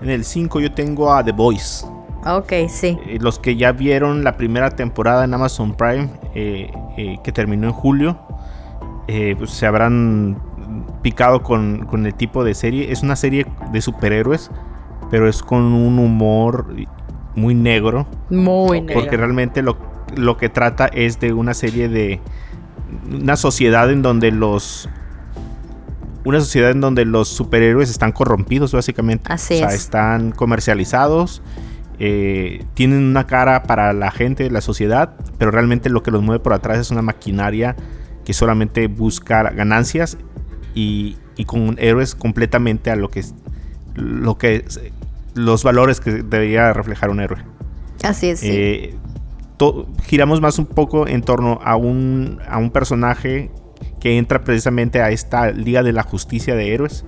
en el 5 yo tengo a The Voice. Ok, sí. Eh, los que ya vieron la primera temporada en Amazon Prime, eh, eh, que terminó en julio, pues se habrán picado con, con, el tipo de serie. Es una serie de superhéroes pero es con un humor muy negro. Muy negro. Porque realmente lo, lo que trata es de una serie de... Una sociedad en donde los una sociedad en donde los superhéroes están corrompidos, básicamente. Así o sea, es. están comercializados, eh, tienen una cara para la gente, la sociedad, pero realmente lo que los mueve por atrás es una maquinaria que solamente busca ganancias y, y con héroes completamente a lo que es lo que los valores que debería reflejar un héroe. Así es. Sí. Eh, giramos más un poco en torno a un, a un personaje que entra precisamente a esta Liga de la Justicia de Héroes,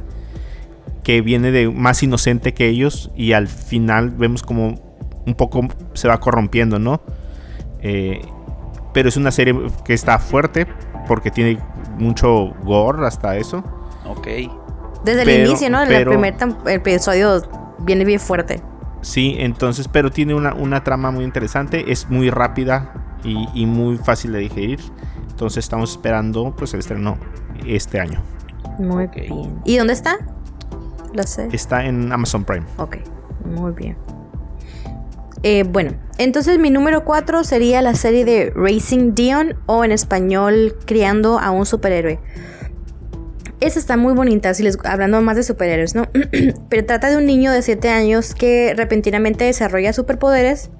que viene de más inocente que ellos y al final vemos como un poco se va corrompiendo, ¿no? Eh, pero es una serie que está fuerte porque tiene mucho gore hasta eso. Ok. Desde pero, el inicio, ¿no? el primer episodio viene bien fuerte. Sí, entonces, pero tiene una, una trama muy interesante, es muy rápida y, y muy fácil de digerir. Entonces estamos esperando pues el estreno este año. Muy okay. bien. ¿Y dónde está? Lo sé. Está en Amazon Prime. Ok, muy bien. Eh, bueno, entonces mi número 4 sería la serie de Racing Dion o en español Criando a un superhéroe. Esa está muy bonita, si les hablando más de superhéroes, ¿no? Pero trata de un niño de 7 años que repentinamente desarrolla superpoderes.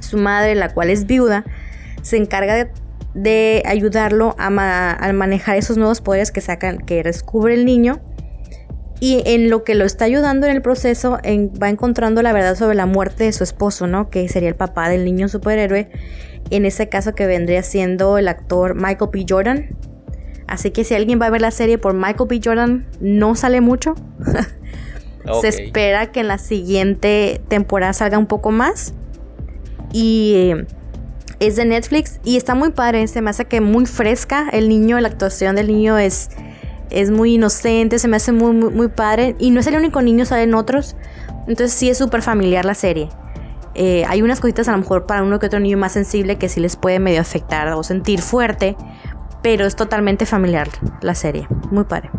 Su madre, la cual es viuda, se encarga de ayudarlo a, ma a, manejar esos nuevos poderes que sacan, que descubre el niño. Y en lo que lo está ayudando en el proceso, va encontrando la verdad sobre la muerte de su esposo, ¿no? Que sería el papá del niño superhéroe. En ese caso que vendría siendo el actor Michael B. Jordan. Así que si alguien va a ver la serie por Michael B. Jordan, no sale mucho. okay. Se espera que en la siguiente temporada salga un poco más. Y es de Netflix y está muy padre. Se me hace que muy fresca. El niño, la actuación del niño es, es muy inocente. Se me hace muy, muy, muy padre. Y no es el único niño, salen otros. Entonces sí es súper familiar la serie. Eh, hay unas cositas a lo mejor para uno que otro niño más sensible que sí les puede medio afectar o sentir fuerte. Pero es totalmente familiar la serie. Muy padre.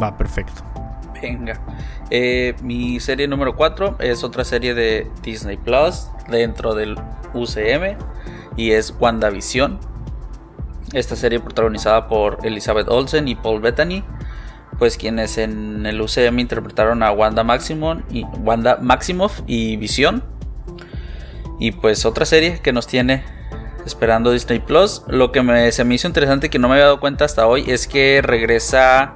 Va, perfecto. Venga. Eh, mi serie número 4 es otra serie de Disney Plus dentro del UCM y es WandaVision. Esta serie protagonizada por Elizabeth Olsen y Paul Bettany, pues quienes en el UCM interpretaron a Wanda Maximoff y Wanda Maximoff y Visión. Y pues otra serie que nos tiene esperando Disney Plus. Lo que me, se me hizo interesante que no me había dado cuenta hasta hoy es que regresa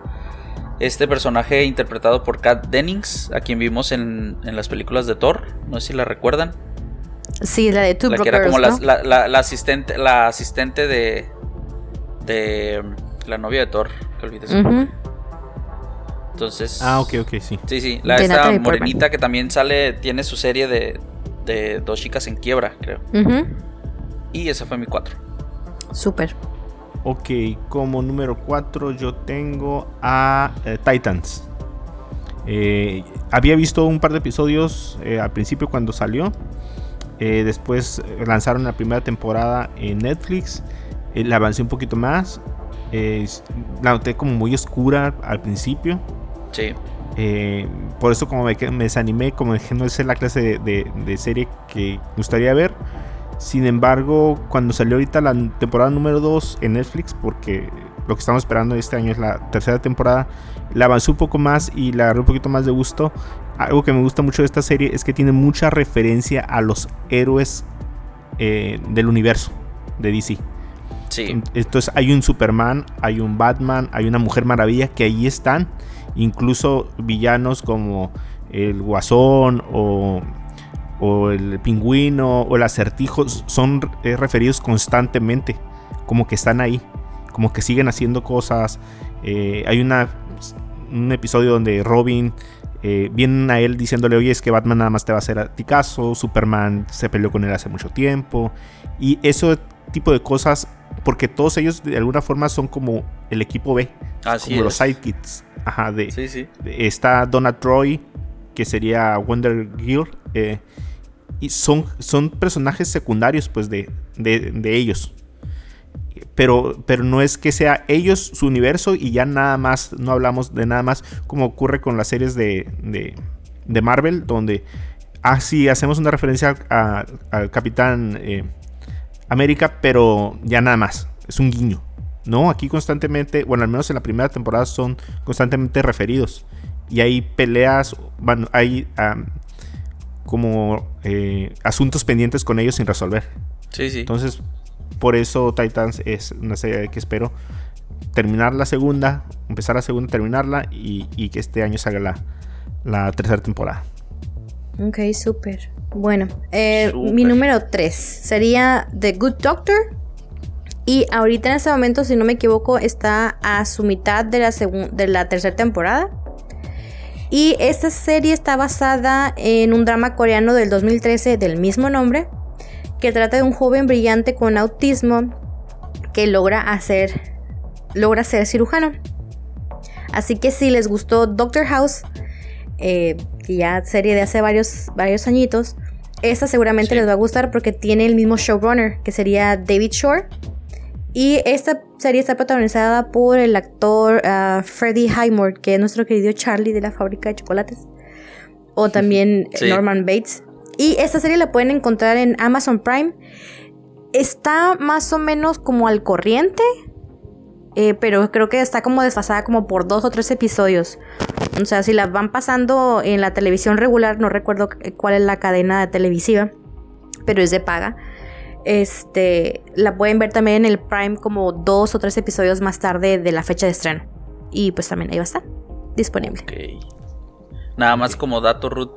este personaje interpretado por Kat Dennings, a quien vimos en, en las películas de Thor. No sé si la recuerdan. Sí, la de Two La que era como ¿no? la, la, la, asistente, la asistente de. de. la novia de Thor, que olvidé su uh -huh. nombre. Entonces. Ah, ok, ok, sí. Sí, sí. La de esta morenita Portman. que también sale. Tiene su serie de. de dos chicas en quiebra, creo. Uh -huh. Y ese fue mi 4. Súper. Ok, como número 4 yo tengo a eh, Titans. Eh, había visto un par de episodios eh, al principio cuando salió. Eh, después lanzaron la primera temporada en Netflix. Eh, la avancé un poquito más. Eh, la noté como muy oscura al principio. Sí. por eso como me, me, desanimé, como dije, no es la clase de, de, de, serie que me gustaría ver. Sin embargo, cuando salió ahorita la temporada número 2 en Netflix, porque lo que estamos esperando este año es la tercera temporada, la avancé un poco más y la agarré un poquito más de gusto algo que me gusta mucho de esta serie es que tiene mucha referencia a los héroes eh, del universo de DC. Sí. Entonces hay un Superman, hay un Batman, hay una Mujer Maravilla que ahí están. Incluso villanos como el Guasón o, o el Pingüino o el Acertijo son eh, referidos constantemente. Como que están ahí. Como que siguen haciendo cosas. Eh, hay una, un episodio donde Robin eh, vienen a él diciéndole, oye, es que Batman nada más te va a hacer a ti caso, Superman se peleó con él hace mucho tiempo, y ese tipo de cosas, porque todos ellos de alguna forma son como el equipo B, Así como es. los sidekicks. Ajá, de, sí, sí. de, está Donna Troy, que sería Wonder Girl, eh, y son, son personajes secundarios, pues, de, de, ellos pero, pero no es que sea ellos su universo y ya nada más, no hablamos de nada más como ocurre con las series de, de, de Marvel, donde así ah, hacemos una referencia al Capitán eh, América, pero ya nada más, es un guiño. No, aquí constantemente, bueno, al menos en la primera temporada son constantemente referidos. Y hay peleas, bueno, hay como eh, asuntos pendientes con ellos sin resolver. Sí, sí. Entonces, por eso Titans es una serie que espero terminar la segunda, empezar la segunda, terminarla y, que este año salga la, la tercera temporada. Ok, súper. Bueno, eh, mi número 3 sería The Good Doctor. Y ahorita en este momento, si no me equivoco, está a su mitad de la, de la tercera temporada. Y esta serie está basada en un drama coreano del 2013 del mismo nombre, que trata de un joven brillante con autismo que logra hacer logra ser cirujano. Así que si les gustó Doctor House, eh, que ya serie de hace varios, varios añitos, esta seguramente les va a gustar porque tiene el mismo showrunner, que sería David Shore. Y esta serie está protagonizada por el actor uh, Freddie Highmore, que es nuestro querido Charlie de la fábrica de chocolates. O también Norman Bates. Y esta serie la pueden encontrar en Amazon Prime. Está más o menos como al corriente eh, pero creo que está como desfasada como por dos o tres episodios. O sea, si la van pasando en la televisión regular, no recuerdo cuál es la cadena televisiva, pero es de paga. Este, la pueden ver también en el Prime como dos o tres episodios más tarde de la fecha de estreno. Y pues también ahí va a estar disponible. Nada más como dato, Ruth.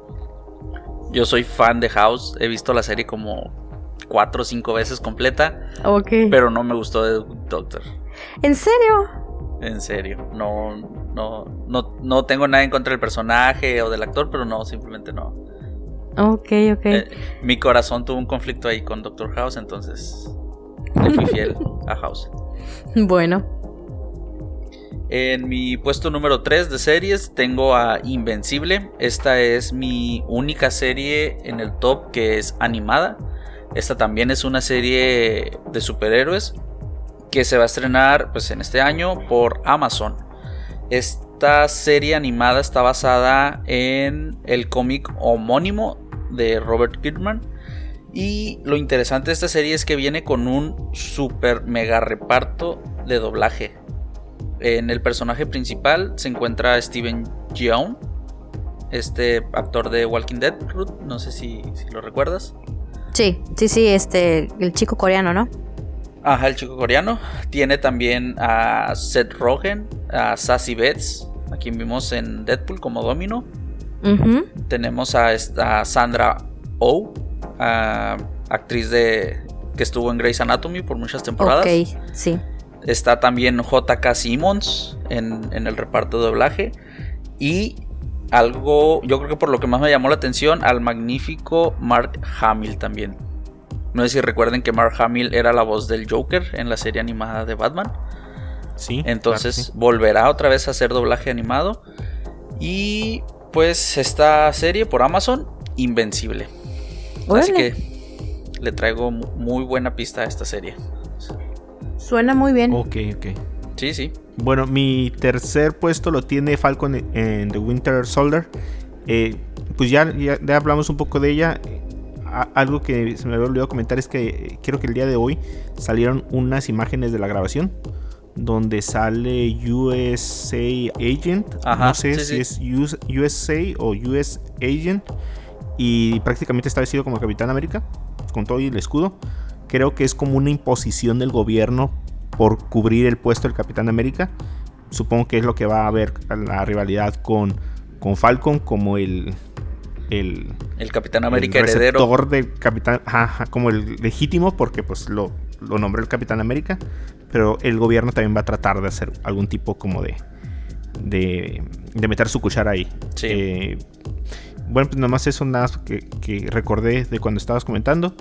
Yo soy fan de House. He visto la serie como cuatro o cinco veces completa. Ok. Pero no me gustó de Doctor. ¿En serio? En serio. No, no, no, no tengo nada en contra del personaje o del actor, pero no, simplemente no. Ok, ok. Eh, mi corazón tuvo un conflicto ahí con Doctor House, entonces le fui fiel a House. Bueno. En mi puesto número 3 de series tengo a Invencible. Esta es mi única serie en el top que es animada. Esta también es una serie de superhéroes que se va a estrenar pues, en este año por Amazon. Esta serie animada está basada en el cómic homónimo de Robert Kirkman. Y lo interesante de esta serie es que viene con un super mega reparto de doblaje. En el personaje principal se encuentra Steven Yeun, este actor de Walking Dead, no sé si, si lo recuerdas. Sí, sí, sí, este, el chico coreano, ¿no? Ajá, el chico coreano. Tiene también a Seth Rogen, a Sassy Betts, a quien vimos en Deadpool como Domino. Tenemos a, esta Sandra Oh, actriz de que estuvo en Grey's Anatomy por muchas temporadas. Ok, sí. Está también JK Simmons en, en el reparto de doblaje. Y algo, yo creo que por lo que más me llamó la atención, al magnífico Mark Hamill también. No sé si recuerden que Mark Hamill era la voz del Joker en la serie animada de Batman. Sí. Entonces volverá otra vez a hacer doblaje animado. Y pues esta serie por Amazon, Invencible. Así que le traigo muy buena pista a esta serie. Suena muy bien. Ok, ok. Sí, sí. Bueno, mi tercer puesto lo tiene Falcon en The Winter Soldier. Eh, pues ya, ya, hablamos un poco de ella. Algo que se me había olvidado comentar es que eh, creo que el día de hoy salieron unas imágenes de la grabación donde sale USA Agent. no sé si es USA o US Agent. Y prácticamente está vestido como Capitán América, con todo y el escudo. Creo que es como una imposición del gobierno por cubrir el puesto del Capitán América. Supongo que es lo que va a haber la rivalidad con, con Falcon como el, el, el Capitán América el heredero. del Capitán, como el legítimo, porque pues lo, lo nombró el Capitán América. Pero el gobierno también va a tratar de hacer algún tipo como de. de, de meter su cuchara ahí. Sí. Eh, bueno, pues nomás eso nada que, que recordé de cuando estabas comentando.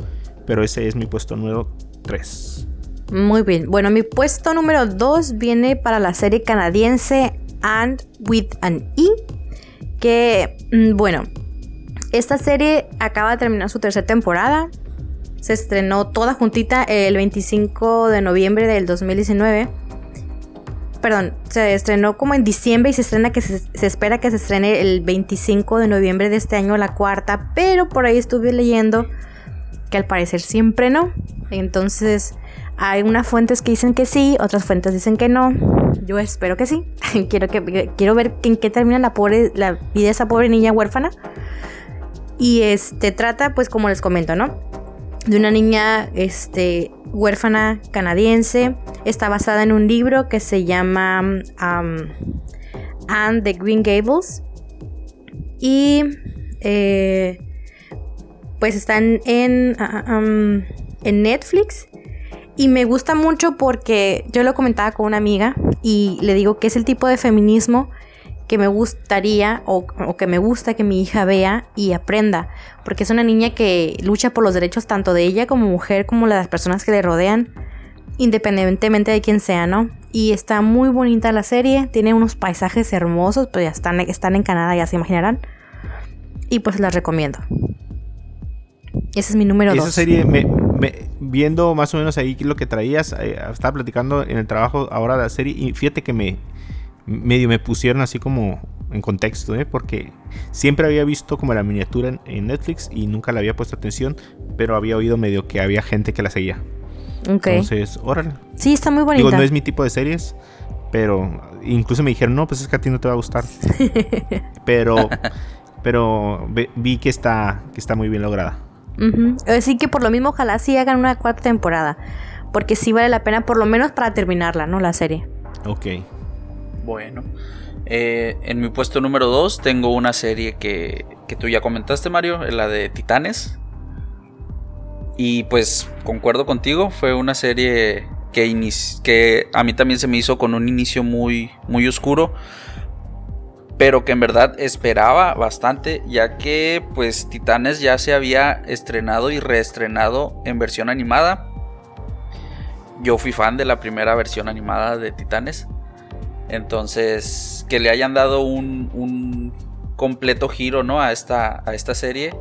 Pero ese es mi puesto número 3. Muy bien. Bueno, mi puesto número 2 viene para la serie canadiense And with an E. Que, mm, bueno, esta serie acaba de terminar su tercera temporada. Se estrenó toda juntita el 25 de noviembre del 2019. perdón, se estrenó como en diciembre y se estrena que se, espera que se estrene el 25 de noviembre de este año la cuarta, pero por ahí estuve leyendo que al parecer siempre no. Entonces, hay unas fuentes que dicen que sí, otras fuentes dicen que no. Yo espero que sí. quiero, que, quiero ver en qué termina la, pobre, la vida de esa pobre niña huérfana. Y este trata, pues como les comento, ¿no? De una niña este, huérfana canadiense. Está basada en un libro que se llama um, Anne de Green Gables. Y eh, pues están en, uh, um, en Netflix. Y me gusta mucho porque yo lo comentaba con una amiga y le digo que es el tipo de feminismo que me gustaría o, que me gusta que mi hija vea y aprenda. Porque es una niña que lucha por los derechos tanto de ella como mujer como de las personas que le rodean, independientemente de quién sea, ¿no? Y está muy bonita la serie, tiene unos paisajes hermosos, pues ya están, están en Canadá, ya se imaginarán. Y pues las recomiendo. Ese es mi número 2. Esa serie, me, viendo más o menos ahí lo que traías, eh, estaba platicando en el trabajo ahora de la serie y fíjate que me medio me pusieron así como en contexto, ¿eh? porque siempre había visto como la miniatura en, Netflix y nunca le había puesto atención, pero había oído medio que había gente que la seguía. Entonces, órale. Sí, está muy bonita. Digo, no es mi tipo de series, pero incluso me dijeron, no, pues es que a ti no te va a gustar. pero pero vi que está, que está muy bien lograda. Así que por lo mismo, ojalá sí hagan una cuarta temporada. Porque sí vale la pena, por lo menos para terminarla, ¿no? La serie. Ok. Bueno. Eh, en mi puesto número 2 tengo una serie que, que tú ya comentaste, Mario, la de Titanes. Y pues concuerdo contigo, fue una serie que, que a mí también se me hizo con un inicio muy, muy oscuro pero que en verdad esperaba bastante, ya que pues Titanes ya se había estrenado y reestrenado en versión animada. Yo fui fan de la primera versión animada de Titanes. Entonces, que le hayan dado un, completo giro ¿no? a, esta, a esta serie,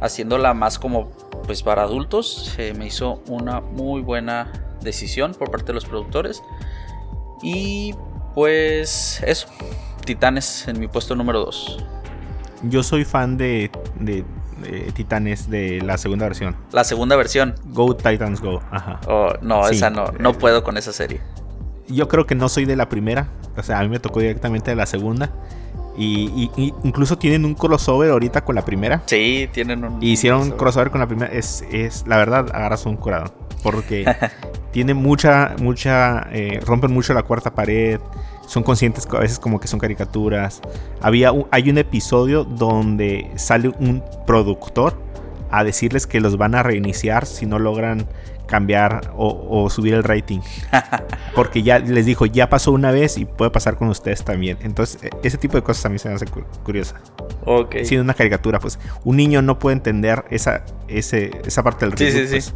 haciéndola más como pues para adultos, me hizo una muy buena decisión por parte de los productores. Y pues eso, Titanes en mi puesto número 2. Yo soy fan de, Titanes de la segunda versión. La segunda versión. Go Titans Go. Ajá. Oh, no, esa no. No puedo con esa serie. Yo creo que no soy de la primera. O sea, a mí me tocó directamente de la segunda. Y, incluso tienen un crossover ahorita con la primera. Sí, tienen un. Y hicieron un crossover con la primera. Es, es la verdad, agarras un curado. Porque tiene mucha, mucha. Eh, rompen mucho la cuarta pared son conscientes a veces como que son caricaturas. Había hay un episodio donde sale un productor a decirles que los van a reiniciar si no logran cambiar o, subir el rating. Porque ya les dijo, ya pasó una vez y puede pasar con ustedes también. Entonces, e, ese tipo de cosas a mí se me hace curiosa. Ok. Siendo una caricatura, pues un niño no puede entender esa, esa parte del ritmo. Sí, sí, sí. Pues.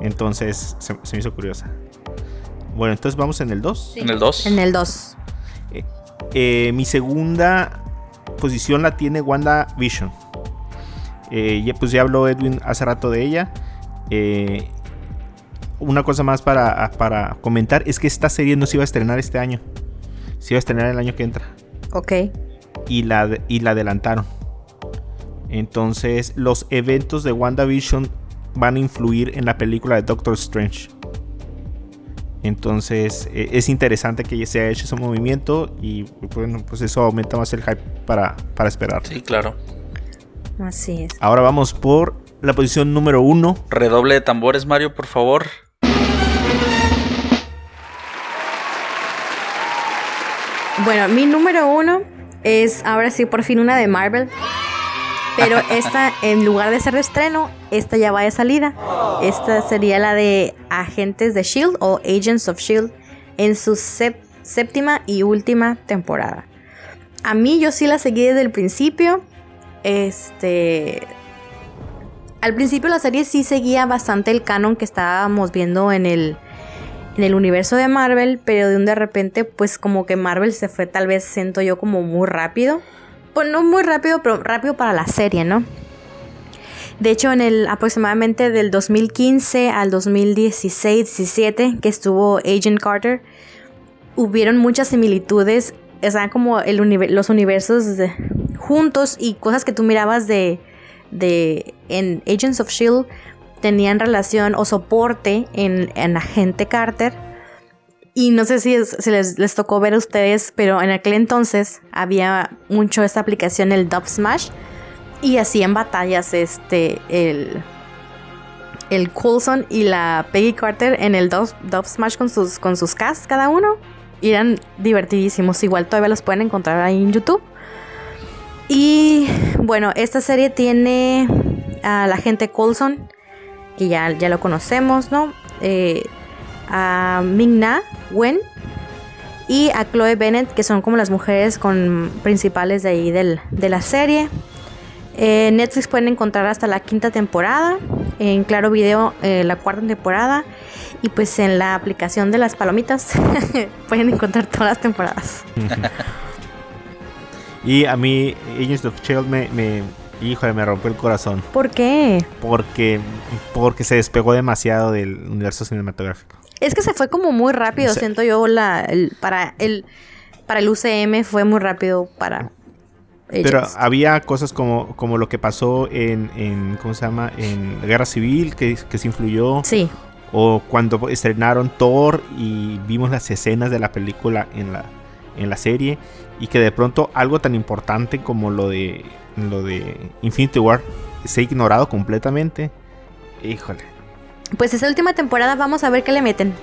Entonces, se me hizo curiosa. Bueno, entonces vamos en el 2. En el 2. En el 2. Eh, eh, mi segunda posición la tiene Wanda Vision. Eh, pues ya habló Edwin hace rato de ella. Una cosa más para, para, comentar es que esta serie no se iba a estrenar este año. Se iba a estrenar el año que entra. Ok. Y la, y la adelantaron. Entonces los eventos de WandaVision van a influir en la película de Doctor Strange. Entonces e, es interesante que se haya hecho ese movimiento y bueno, pues eso aumenta más el hype para, para esperar. Sí, claro. Así es. Ahora vamos por la posición número uno. Redoble de tambores, Mario, por favor. Bueno, mi número uno es ahora sí por fin una de Marvel. Pero esta, en lugar de ser de estreno, esta ya va de salida. Esta sería la de Agentes de Shield o Agents of Shield en su séptima y última temporada. A mí yo sí la seguí desde el principio. Este. Al principio la serie sí seguía bastante el canon que estábamos viendo en el, en el universo de Marvel, pero de un de repente, pues como que Marvel se fue tal vez, siento yo, como muy rápido. Pues no muy rápido, pero rápido para la serie, ¿no? De hecho, en el aproximadamente del 2015 al 2016-17 que estuvo Agent Carter, hubieron muchas similitudes, o como los universos juntos y cosas que tú mirabas de, de en Agents of Shield tenían relación o soporte en, en Agente Carter. Y no sé si se les, les, tocó ver a ustedes, pero en aquel entonces había mucho esta aplicación, el Dub Smash. Y así en batallas, este, el, el Coulson y la Peggy Carter en el Dub, Smash con sus, con sus cada uno. Y eran divertidísimos. Igual todavía los pueden encontrar ahí en YouTube. Y bueno, esta serie tiene a la gente Coulson, que ya, ya lo conocemos, ¿no? Eh, a Ming-Na Wen y a Chloe Bennett, que son como las mujeres con principales de ahí del, de la serie. Netflix pueden encontrar hasta la quinta temporada, en Claro Video eh, la cuarta temporada y pues en la aplicación de las palomitas pueden encontrar todas las temporadas. y a mí Agents of Child me, me, híjole, me rompió el corazón. ¿Por qué? Porque, porque se despegó demasiado del universo cinematográfico. Es que se fue como muy rápido, siento yo, la, para, el, para el UCM fue muy rápido para... Pero había cosas como, como lo que pasó en, en, ¿cómo se llama? En la Guerra Civil, que, que se influyó. Sí. O cuando estrenaron Thor y vimos las escenas de la película en la, en la serie. Y que de pronto algo tan importante como lo de, lo de Infinity War se ha ignorado completamente. Híjole, pues esa última temporada vamos a ver qué le meten.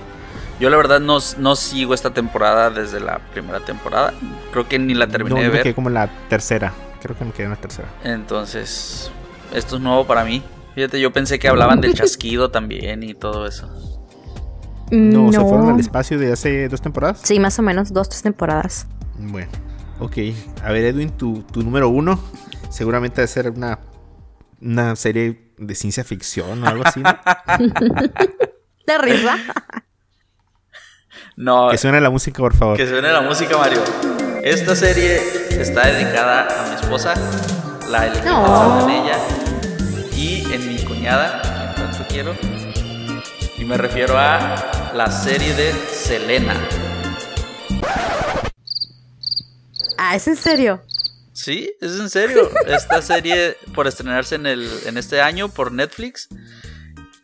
Yo la verdad no, no sigo esta temporada desde la primera temporada. Creo que ni la terminé de ver. Me quedé como la tercera. Creo que me quedé en la tercera. Entonces, esto es nuevo para mí. Fíjate, yo pensé que hablaban del chasquido también y todo eso. No, ¿se fueron al espacio de hace dos temporadas? Sí, más o menos, dos, tres temporadas. Bueno, ok. A ver, Edwin, tu, tu número uno seguramente debe ser una, una serie de ciencia ficción o algo así. ¿no? ¿De risa? No. Que suene la música, por favor. Que suene la música, Mario. Esta serie está dedicada a mi esposa, la elegí en ella y en mi cuñada, que tanto quiero. Y me refiero a la serie de Selena. Ah, ¿es en serio? Sí, es en serio. Esta serie por estrenarse en, el, en este año por Netflix.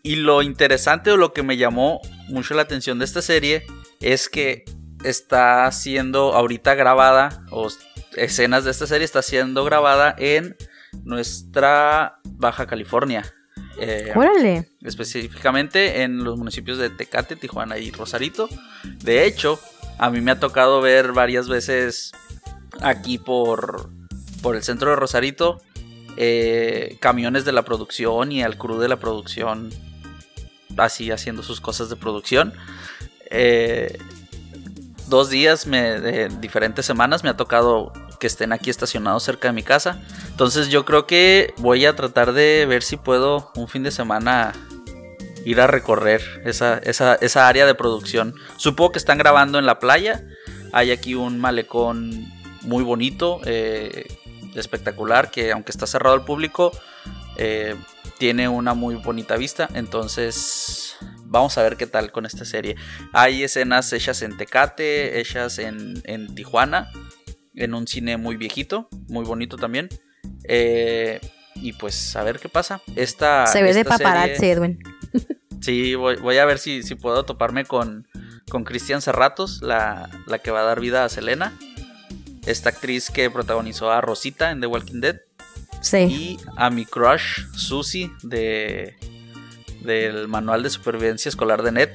Y lo interesante o lo que me llamó mucho la atención de esta serie es que está siendo ahorita grabada, o escenas de esta serie está siendo grabada en nuestra Baja California. Eh, Órale. Específicamente en los municipios de Tecate, Tijuana y Rosarito. De hecho, a mí me ha tocado ver varias veces aquí por por el centro de Rosarito, eh, camiones de la producción y al crew de la producción así haciendo sus cosas de producción. Eh, dos días de diferentes semanas me ha tocado que estén aquí estacionados cerca de mi casa. Entonces yo creo que voy a tratar de ver si puedo un fin de semana ir a recorrer esa, esa área de producción. Supongo que están grabando en la playa. Hay aquí un malecón muy bonito. Eh, espectacular que aunque está cerrado al público, eh, tiene una muy bonita vista. Entonces vamos a ver qué tal con esta serie. Hay escenas hechas en Tecate, hechas en, Tijuana, en un cine muy viejito, muy bonito también. Eh, y pues a ver qué pasa. Esta, Se ve de paparazzi, Edwin. Sí, voy, a ver si, si, puedo toparme con, con Cristian Cerratos, la, la que va a dar vida a Selena esta actriz que protagonizó a Rosita en The Walking Dead. Sí. Y a mi crush, Susie, de, del manual de supervivencia escolar de Ned.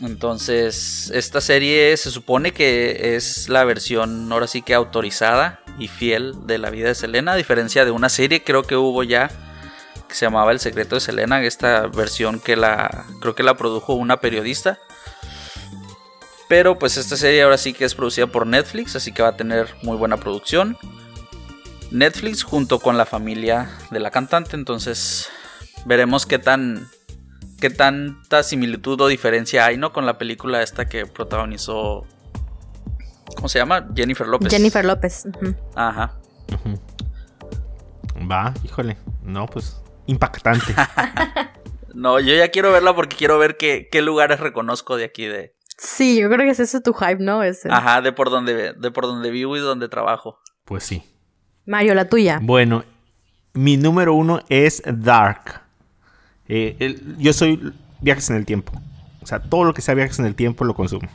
Entonces, esta serie se supone que es la versión, ahora sí que autorizada y fiel de la vida de Selena, a diferencia de una serie creo que hubo ya que se llamaba El secreto de Selena, esta versión que la creo que la produjo una periodista pero pues esta serie ahora sí que es producida por Netflix, así que va a tener muy buena producción. Netflix junto con la familia de la cantante, entonces veremos qué tan qué tanta similitud o diferencia hay, ¿no? Con la película esta que protagonizó ¿Cómo se llama? Jennifer López. Jennifer López. Ajá. Va, híjole. No, pues impactante. no, yo ya quiero verla porque quiero ver qué, qué lugares reconozco de aquí de, Sí, yo creo que es ese tu hype, ¿no? Ajá, de por donde, de por donde vivo y donde trabajo. Pues sí. Mario, la tuya. Bueno, mi número uno es Dark. Eh, yo soy viajes en el tiempo. O sea, todo lo que sea viajes en el tiempo lo consumo.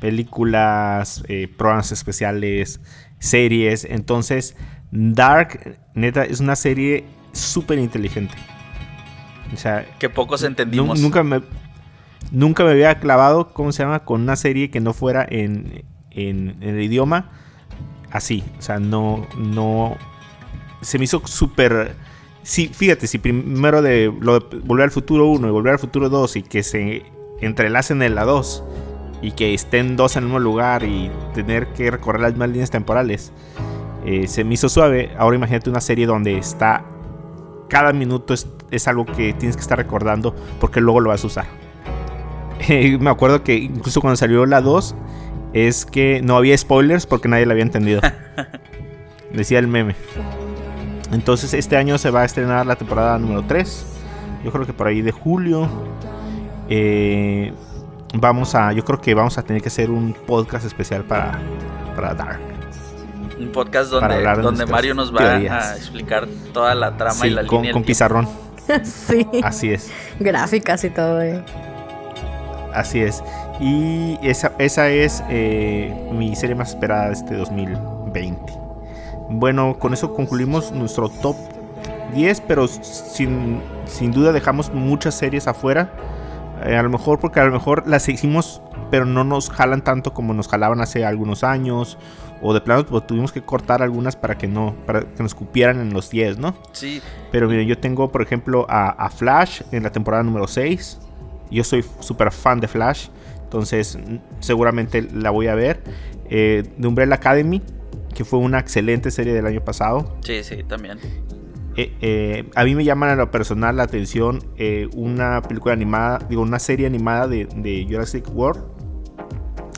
Películas, eh, programas especiales, series. Entonces, Dark, neta, es una serie súper inteligente. O sea, que pocos entendimos. Nunca me, nunca me había clavado, ¿cómo se llama? Con una serie que no fuera en, en, el idioma así. O sea, no, no. Se me hizo súper. Sí, fíjate, si primero de, lo de Volver al Futuro 1 y Volver al Futuro 2 y que se entrelacen en la 2 y que estén dos en el mismo lugar y tener que recorrer las mismas líneas temporales, eh, se me hizo suave. Ahora imagínate una serie donde está. Cada minuto es, es algo que tienes que estar recordando porque luego lo vas a usar. me acuerdo que incluso cuando salió la 2 es que no había spoilers porque nadie la había entendido. Decía el meme. Entonces este año se va a estrenar la temporada número 3. Yo creo que por ahí de julio. Eh, vamos a, yo creo que vamos a tener que hacer un podcast especial para, para Dark. Un podcast donde, donde Mario nos va a explicar toda la trama y la con, línea. Con pizarrón. sí. Así es. Gráficas y todo. Eh. Así es. Y esa, esa es eh, mi serie más esperada de este 2020. Bueno, con eso concluimos nuestro top 10, pero sin, sin duda dejamos muchas series afuera. Eh, a lo mejor porque a lo mejor las hicimos, pero no nos jalan tanto como nos jalaban hace algunos años. O de plano pues, tuvimos que cortar algunas para que no, para que nos cupieran en los 10, ¿no? Sí. Pero miren, yo tengo, por ejemplo, a, a Flash en la temporada número 6. Yo soy súper fan de Flash, entonces seguramente la voy a ver. Eh, de Umbrella Academy, que fue una excelente serie del año pasado. Sí, sí, también. Eh, eh, a mí me llama a lo personal la atención una película animada, digo, una serie animada de, de, Jurassic World,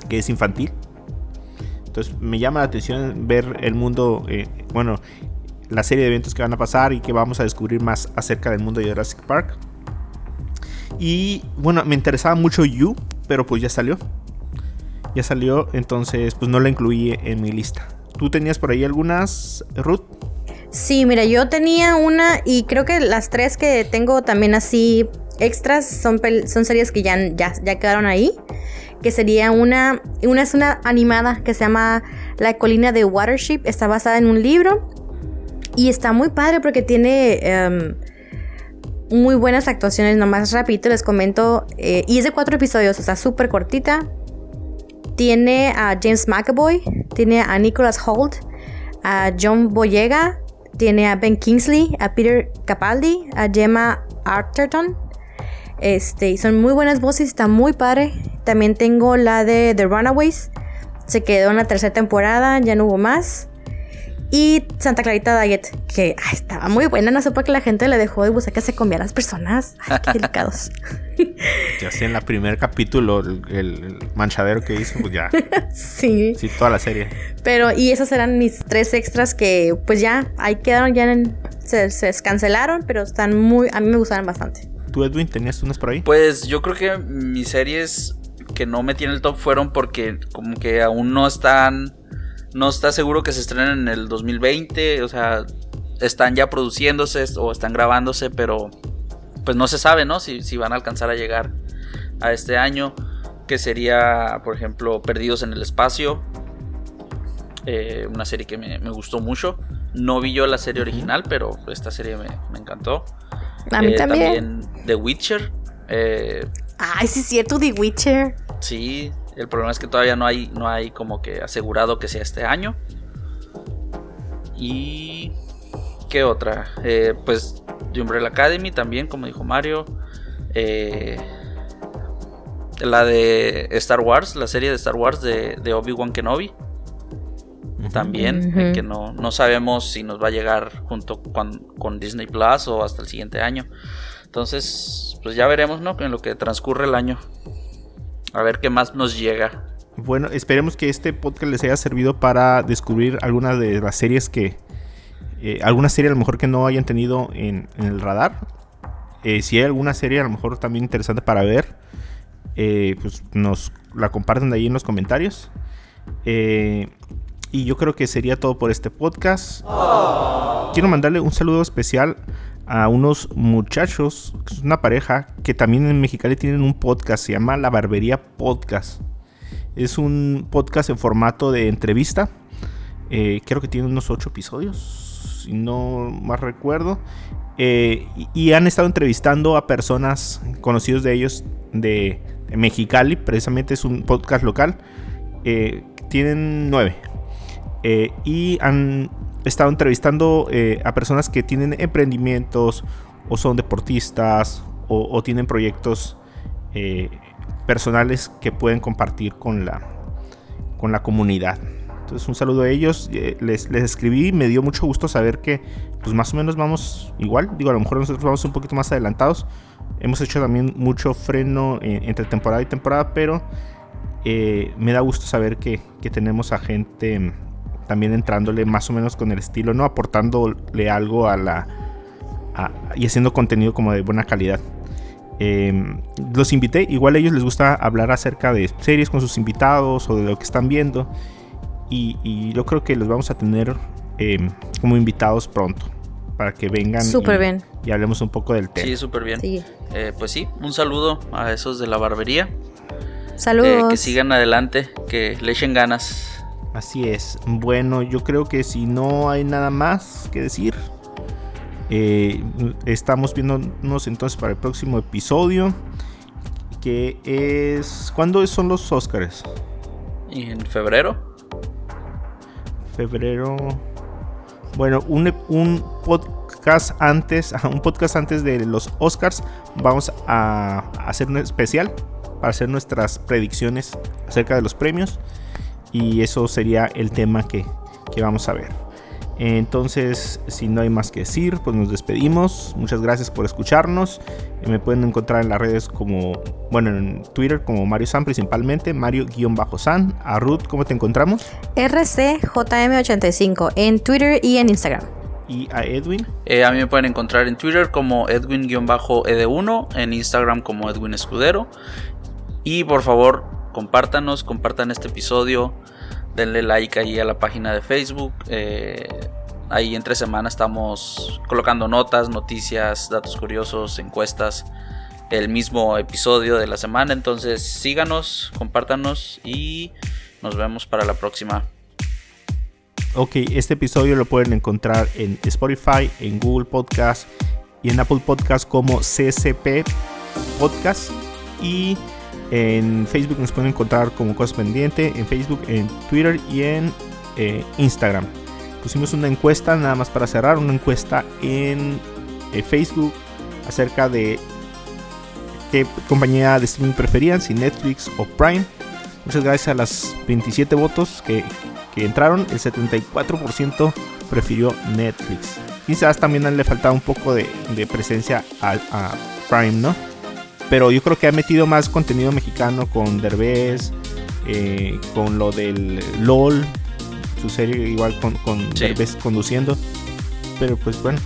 que es infantil. Entonces me llama la atención ver el mundo, bueno, la serie de eventos que van a pasar y que vamos a descubrir más acerca del mundo de Jurassic Park. Y bueno, me interesaba mucho You, pero pues ya salió. Ya salió, entonces pues no la incluí en mi lista. ¿Tú tenías por ahí algunas, Ruth? Sí, mira, yo tenía una y creo que las tres que tengo también así extras son, son series que ya, ya, quedaron ahí. Que sería una, una es una animada que se llama La colina de Watership. Está basada en un libro y está muy padre porque tiene... Em, muy buenas actuaciones, nomás rapidito les comento. Eh, y es de cuatro episodios, o sea, súper cortita. Tiene a James McAvoy, tiene a Nicholas Holt, a John Boyega, tiene a Ben Kingsley, a Peter Capaldi, a Gemma Arterton. Este, son muy buenas voces, está muy padre. También tengo la de The Runaways. Se quedó en la tercera temporada, ya no hubo más. Y Santa Clarita Diet, que estaba muy buena, no sé por qué la gente le dejó de buscar que se a las personas. Ay, qué delicados. ya sé, en el primer capítulo, el, manchadero que hizo, pues ya. sí. Sí, toda la serie. Pero, y esos eran mis tres extras que, pues ya, ahí quedaron, ya se, se cancelaron, pero están muy, a mí me gustaron bastante. ¿Tú, Edwin, tenías unas por ahí? Pues yo creo que mis series que no metí en el top fueron porque como que aún no están no está seguro que se estrenen en el 2020, o sea, están ya produciéndose o están grabándose, pero pues no se sabe, ¿no? Si, van a alcanzar a llegar a este año, que sería, por ejemplo, Perdidos en el Espacio, eh, una serie que me, gustó mucho. No vi yo la serie original, pero esta serie me, encantó. A mí eh, también. También The Witcher. Eh, Ay, sí es cierto, The Witcher. Sí, el problema es que todavía no hay, no hay como que asegurado que sea este año. Y... ¿Qué otra? Eh, pues The Umbrella Academy también, como dijo Mario. Eh, la de Star Wars, la serie de Star Wars de, Obi-Wan Kenobi. También, que no, no, sabemos si nos va a llegar junto con, con, Disney Plus o hasta el siguiente año. Entonces, pues ya veremos, ¿no? En lo que transcurre el año. A ver qué más nos llega. Bueno, esperemos que este podcast les haya servido para descubrir algunas de las series que. Eh, alguna serie a lo mejor que no hayan tenido en, el radar. Eh, si hay alguna serie a lo mejor también interesante para ver. eh, pues nos la comparten ahí en los comentarios. Y yo creo que sería todo por este podcast. Quiero mandarle un saludo especial a unos muchachos, una pareja, que también en Mexicali tienen un podcast, se llama La Barbería Podcast. Es un podcast en formato de entrevista. Eh, creo que tiene unos ocho episodios, si no más recuerdo. Eh, y, han estado entrevistando a personas conocidos de ellos de, Mexicali, precisamente es un podcast local. Eh, tienen nueve. y han estado entrevistando eh, a personas que tienen emprendimientos o son deportistas o, tienen proyectos eh, personales que pueden compartir con la, con la comunidad. Entonces un saludo a ellos, eh, les, les, escribí, me dio mucho gusto saber que pues más o menos vamos igual, digo a lo mejor nosotros vamos un poquito más adelantados, hemos hecho también mucho freno entre temporada y temporada, pero me da gusto saber que, que tenemos a gente también entrándole más o menos con el estilo, ¿no? Aportándole algo a la... y haciendo contenido como de buena calidad. Em, los invité, igual a ellos les gusta hablar acerca de series con sus invitados o de lo que están viendo. Y, yo creo que los vamos a tener em, como invitados pronto para que vengan y, bien. y, hablemos un poco del tema. Sí, súper bien. Eh, pues sí, un saludo a esos de la barbería. Saludos. Eh, que sigan adelante, que le echen ganas. Así es. Bueno, yo creo que si no hay nada más que decir, eh, estamos viéndonos entonces para el próximo episodio. Que es. ¿Cuándo son los Oscars? ¿En febrero? Febrero. Bueno, un, un podcast antes. Un podcast antes de los Oscars. Vamos a hacer un especial. Para hacer nuestras predicciones acerca de los premios y eso sería el tema que, vamos a ver. Entonces, si no hay más que decir, pues nos despedimos. Muchas gracias por escucharnos. Eh, me pueden encontrar en las redes como, bueno, en Twitter como Mario San principalmente, Mario-San. A Ruth, ¿cómo te encontramos? RCJM85 en Twitter y en Instagram. ¿Y a Edwin? Eh, a mí me pueden encontrar en Twitter como Edwin-ed1, en Instagram como Edwin Escudero. Y por favor, compártanos, compartan este episodio, denle like ahí a la página de Facebook. Eh, ahí entre semana estamos colocando notas, noticias, datos curiosos, encuestas, el mismo episodio de la semana. Entonces síganos, compártanos y nos vemos para la próxima. Ok, este episodio lo pueden encontrar en Spotify, en Google Podcast y en Apple Podcast como CCP Podcast. Y en Facebook nos pueden encontrar como Cosas Pendiente, en Facebook, en Twitter y en eh, Instagram. Pusimos una encuesta, nada más para cerrar, una encuesta en eh, Facebook acerca de qué compañía de streaming preferían, si Netflix o Prime. Muchas gracias a las 27 votos que, entraron, el 74% prefirió Netflix. Quizás también le faltaba un poco de, presencia a, a Prime, ¿no? Pero yo creo que ha metido más contenido mexicano con Derbez, eh, con lo del LOL, su serie igual con, con Derbez conduciendo. Pero pues bueno,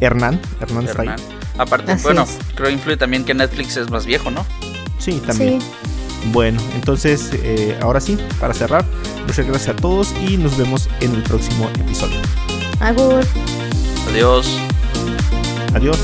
Hernán, Hernán, está ahí. Aparte, bueno, creo que influye también que Netflix es más viejo, ¿no? Sí, también. Bueno, entonces, eh, ahora sí, para cerrar, muchas gracias a todos y nos vemos en el próximo episodio. Adiós. Adiós. Adiós.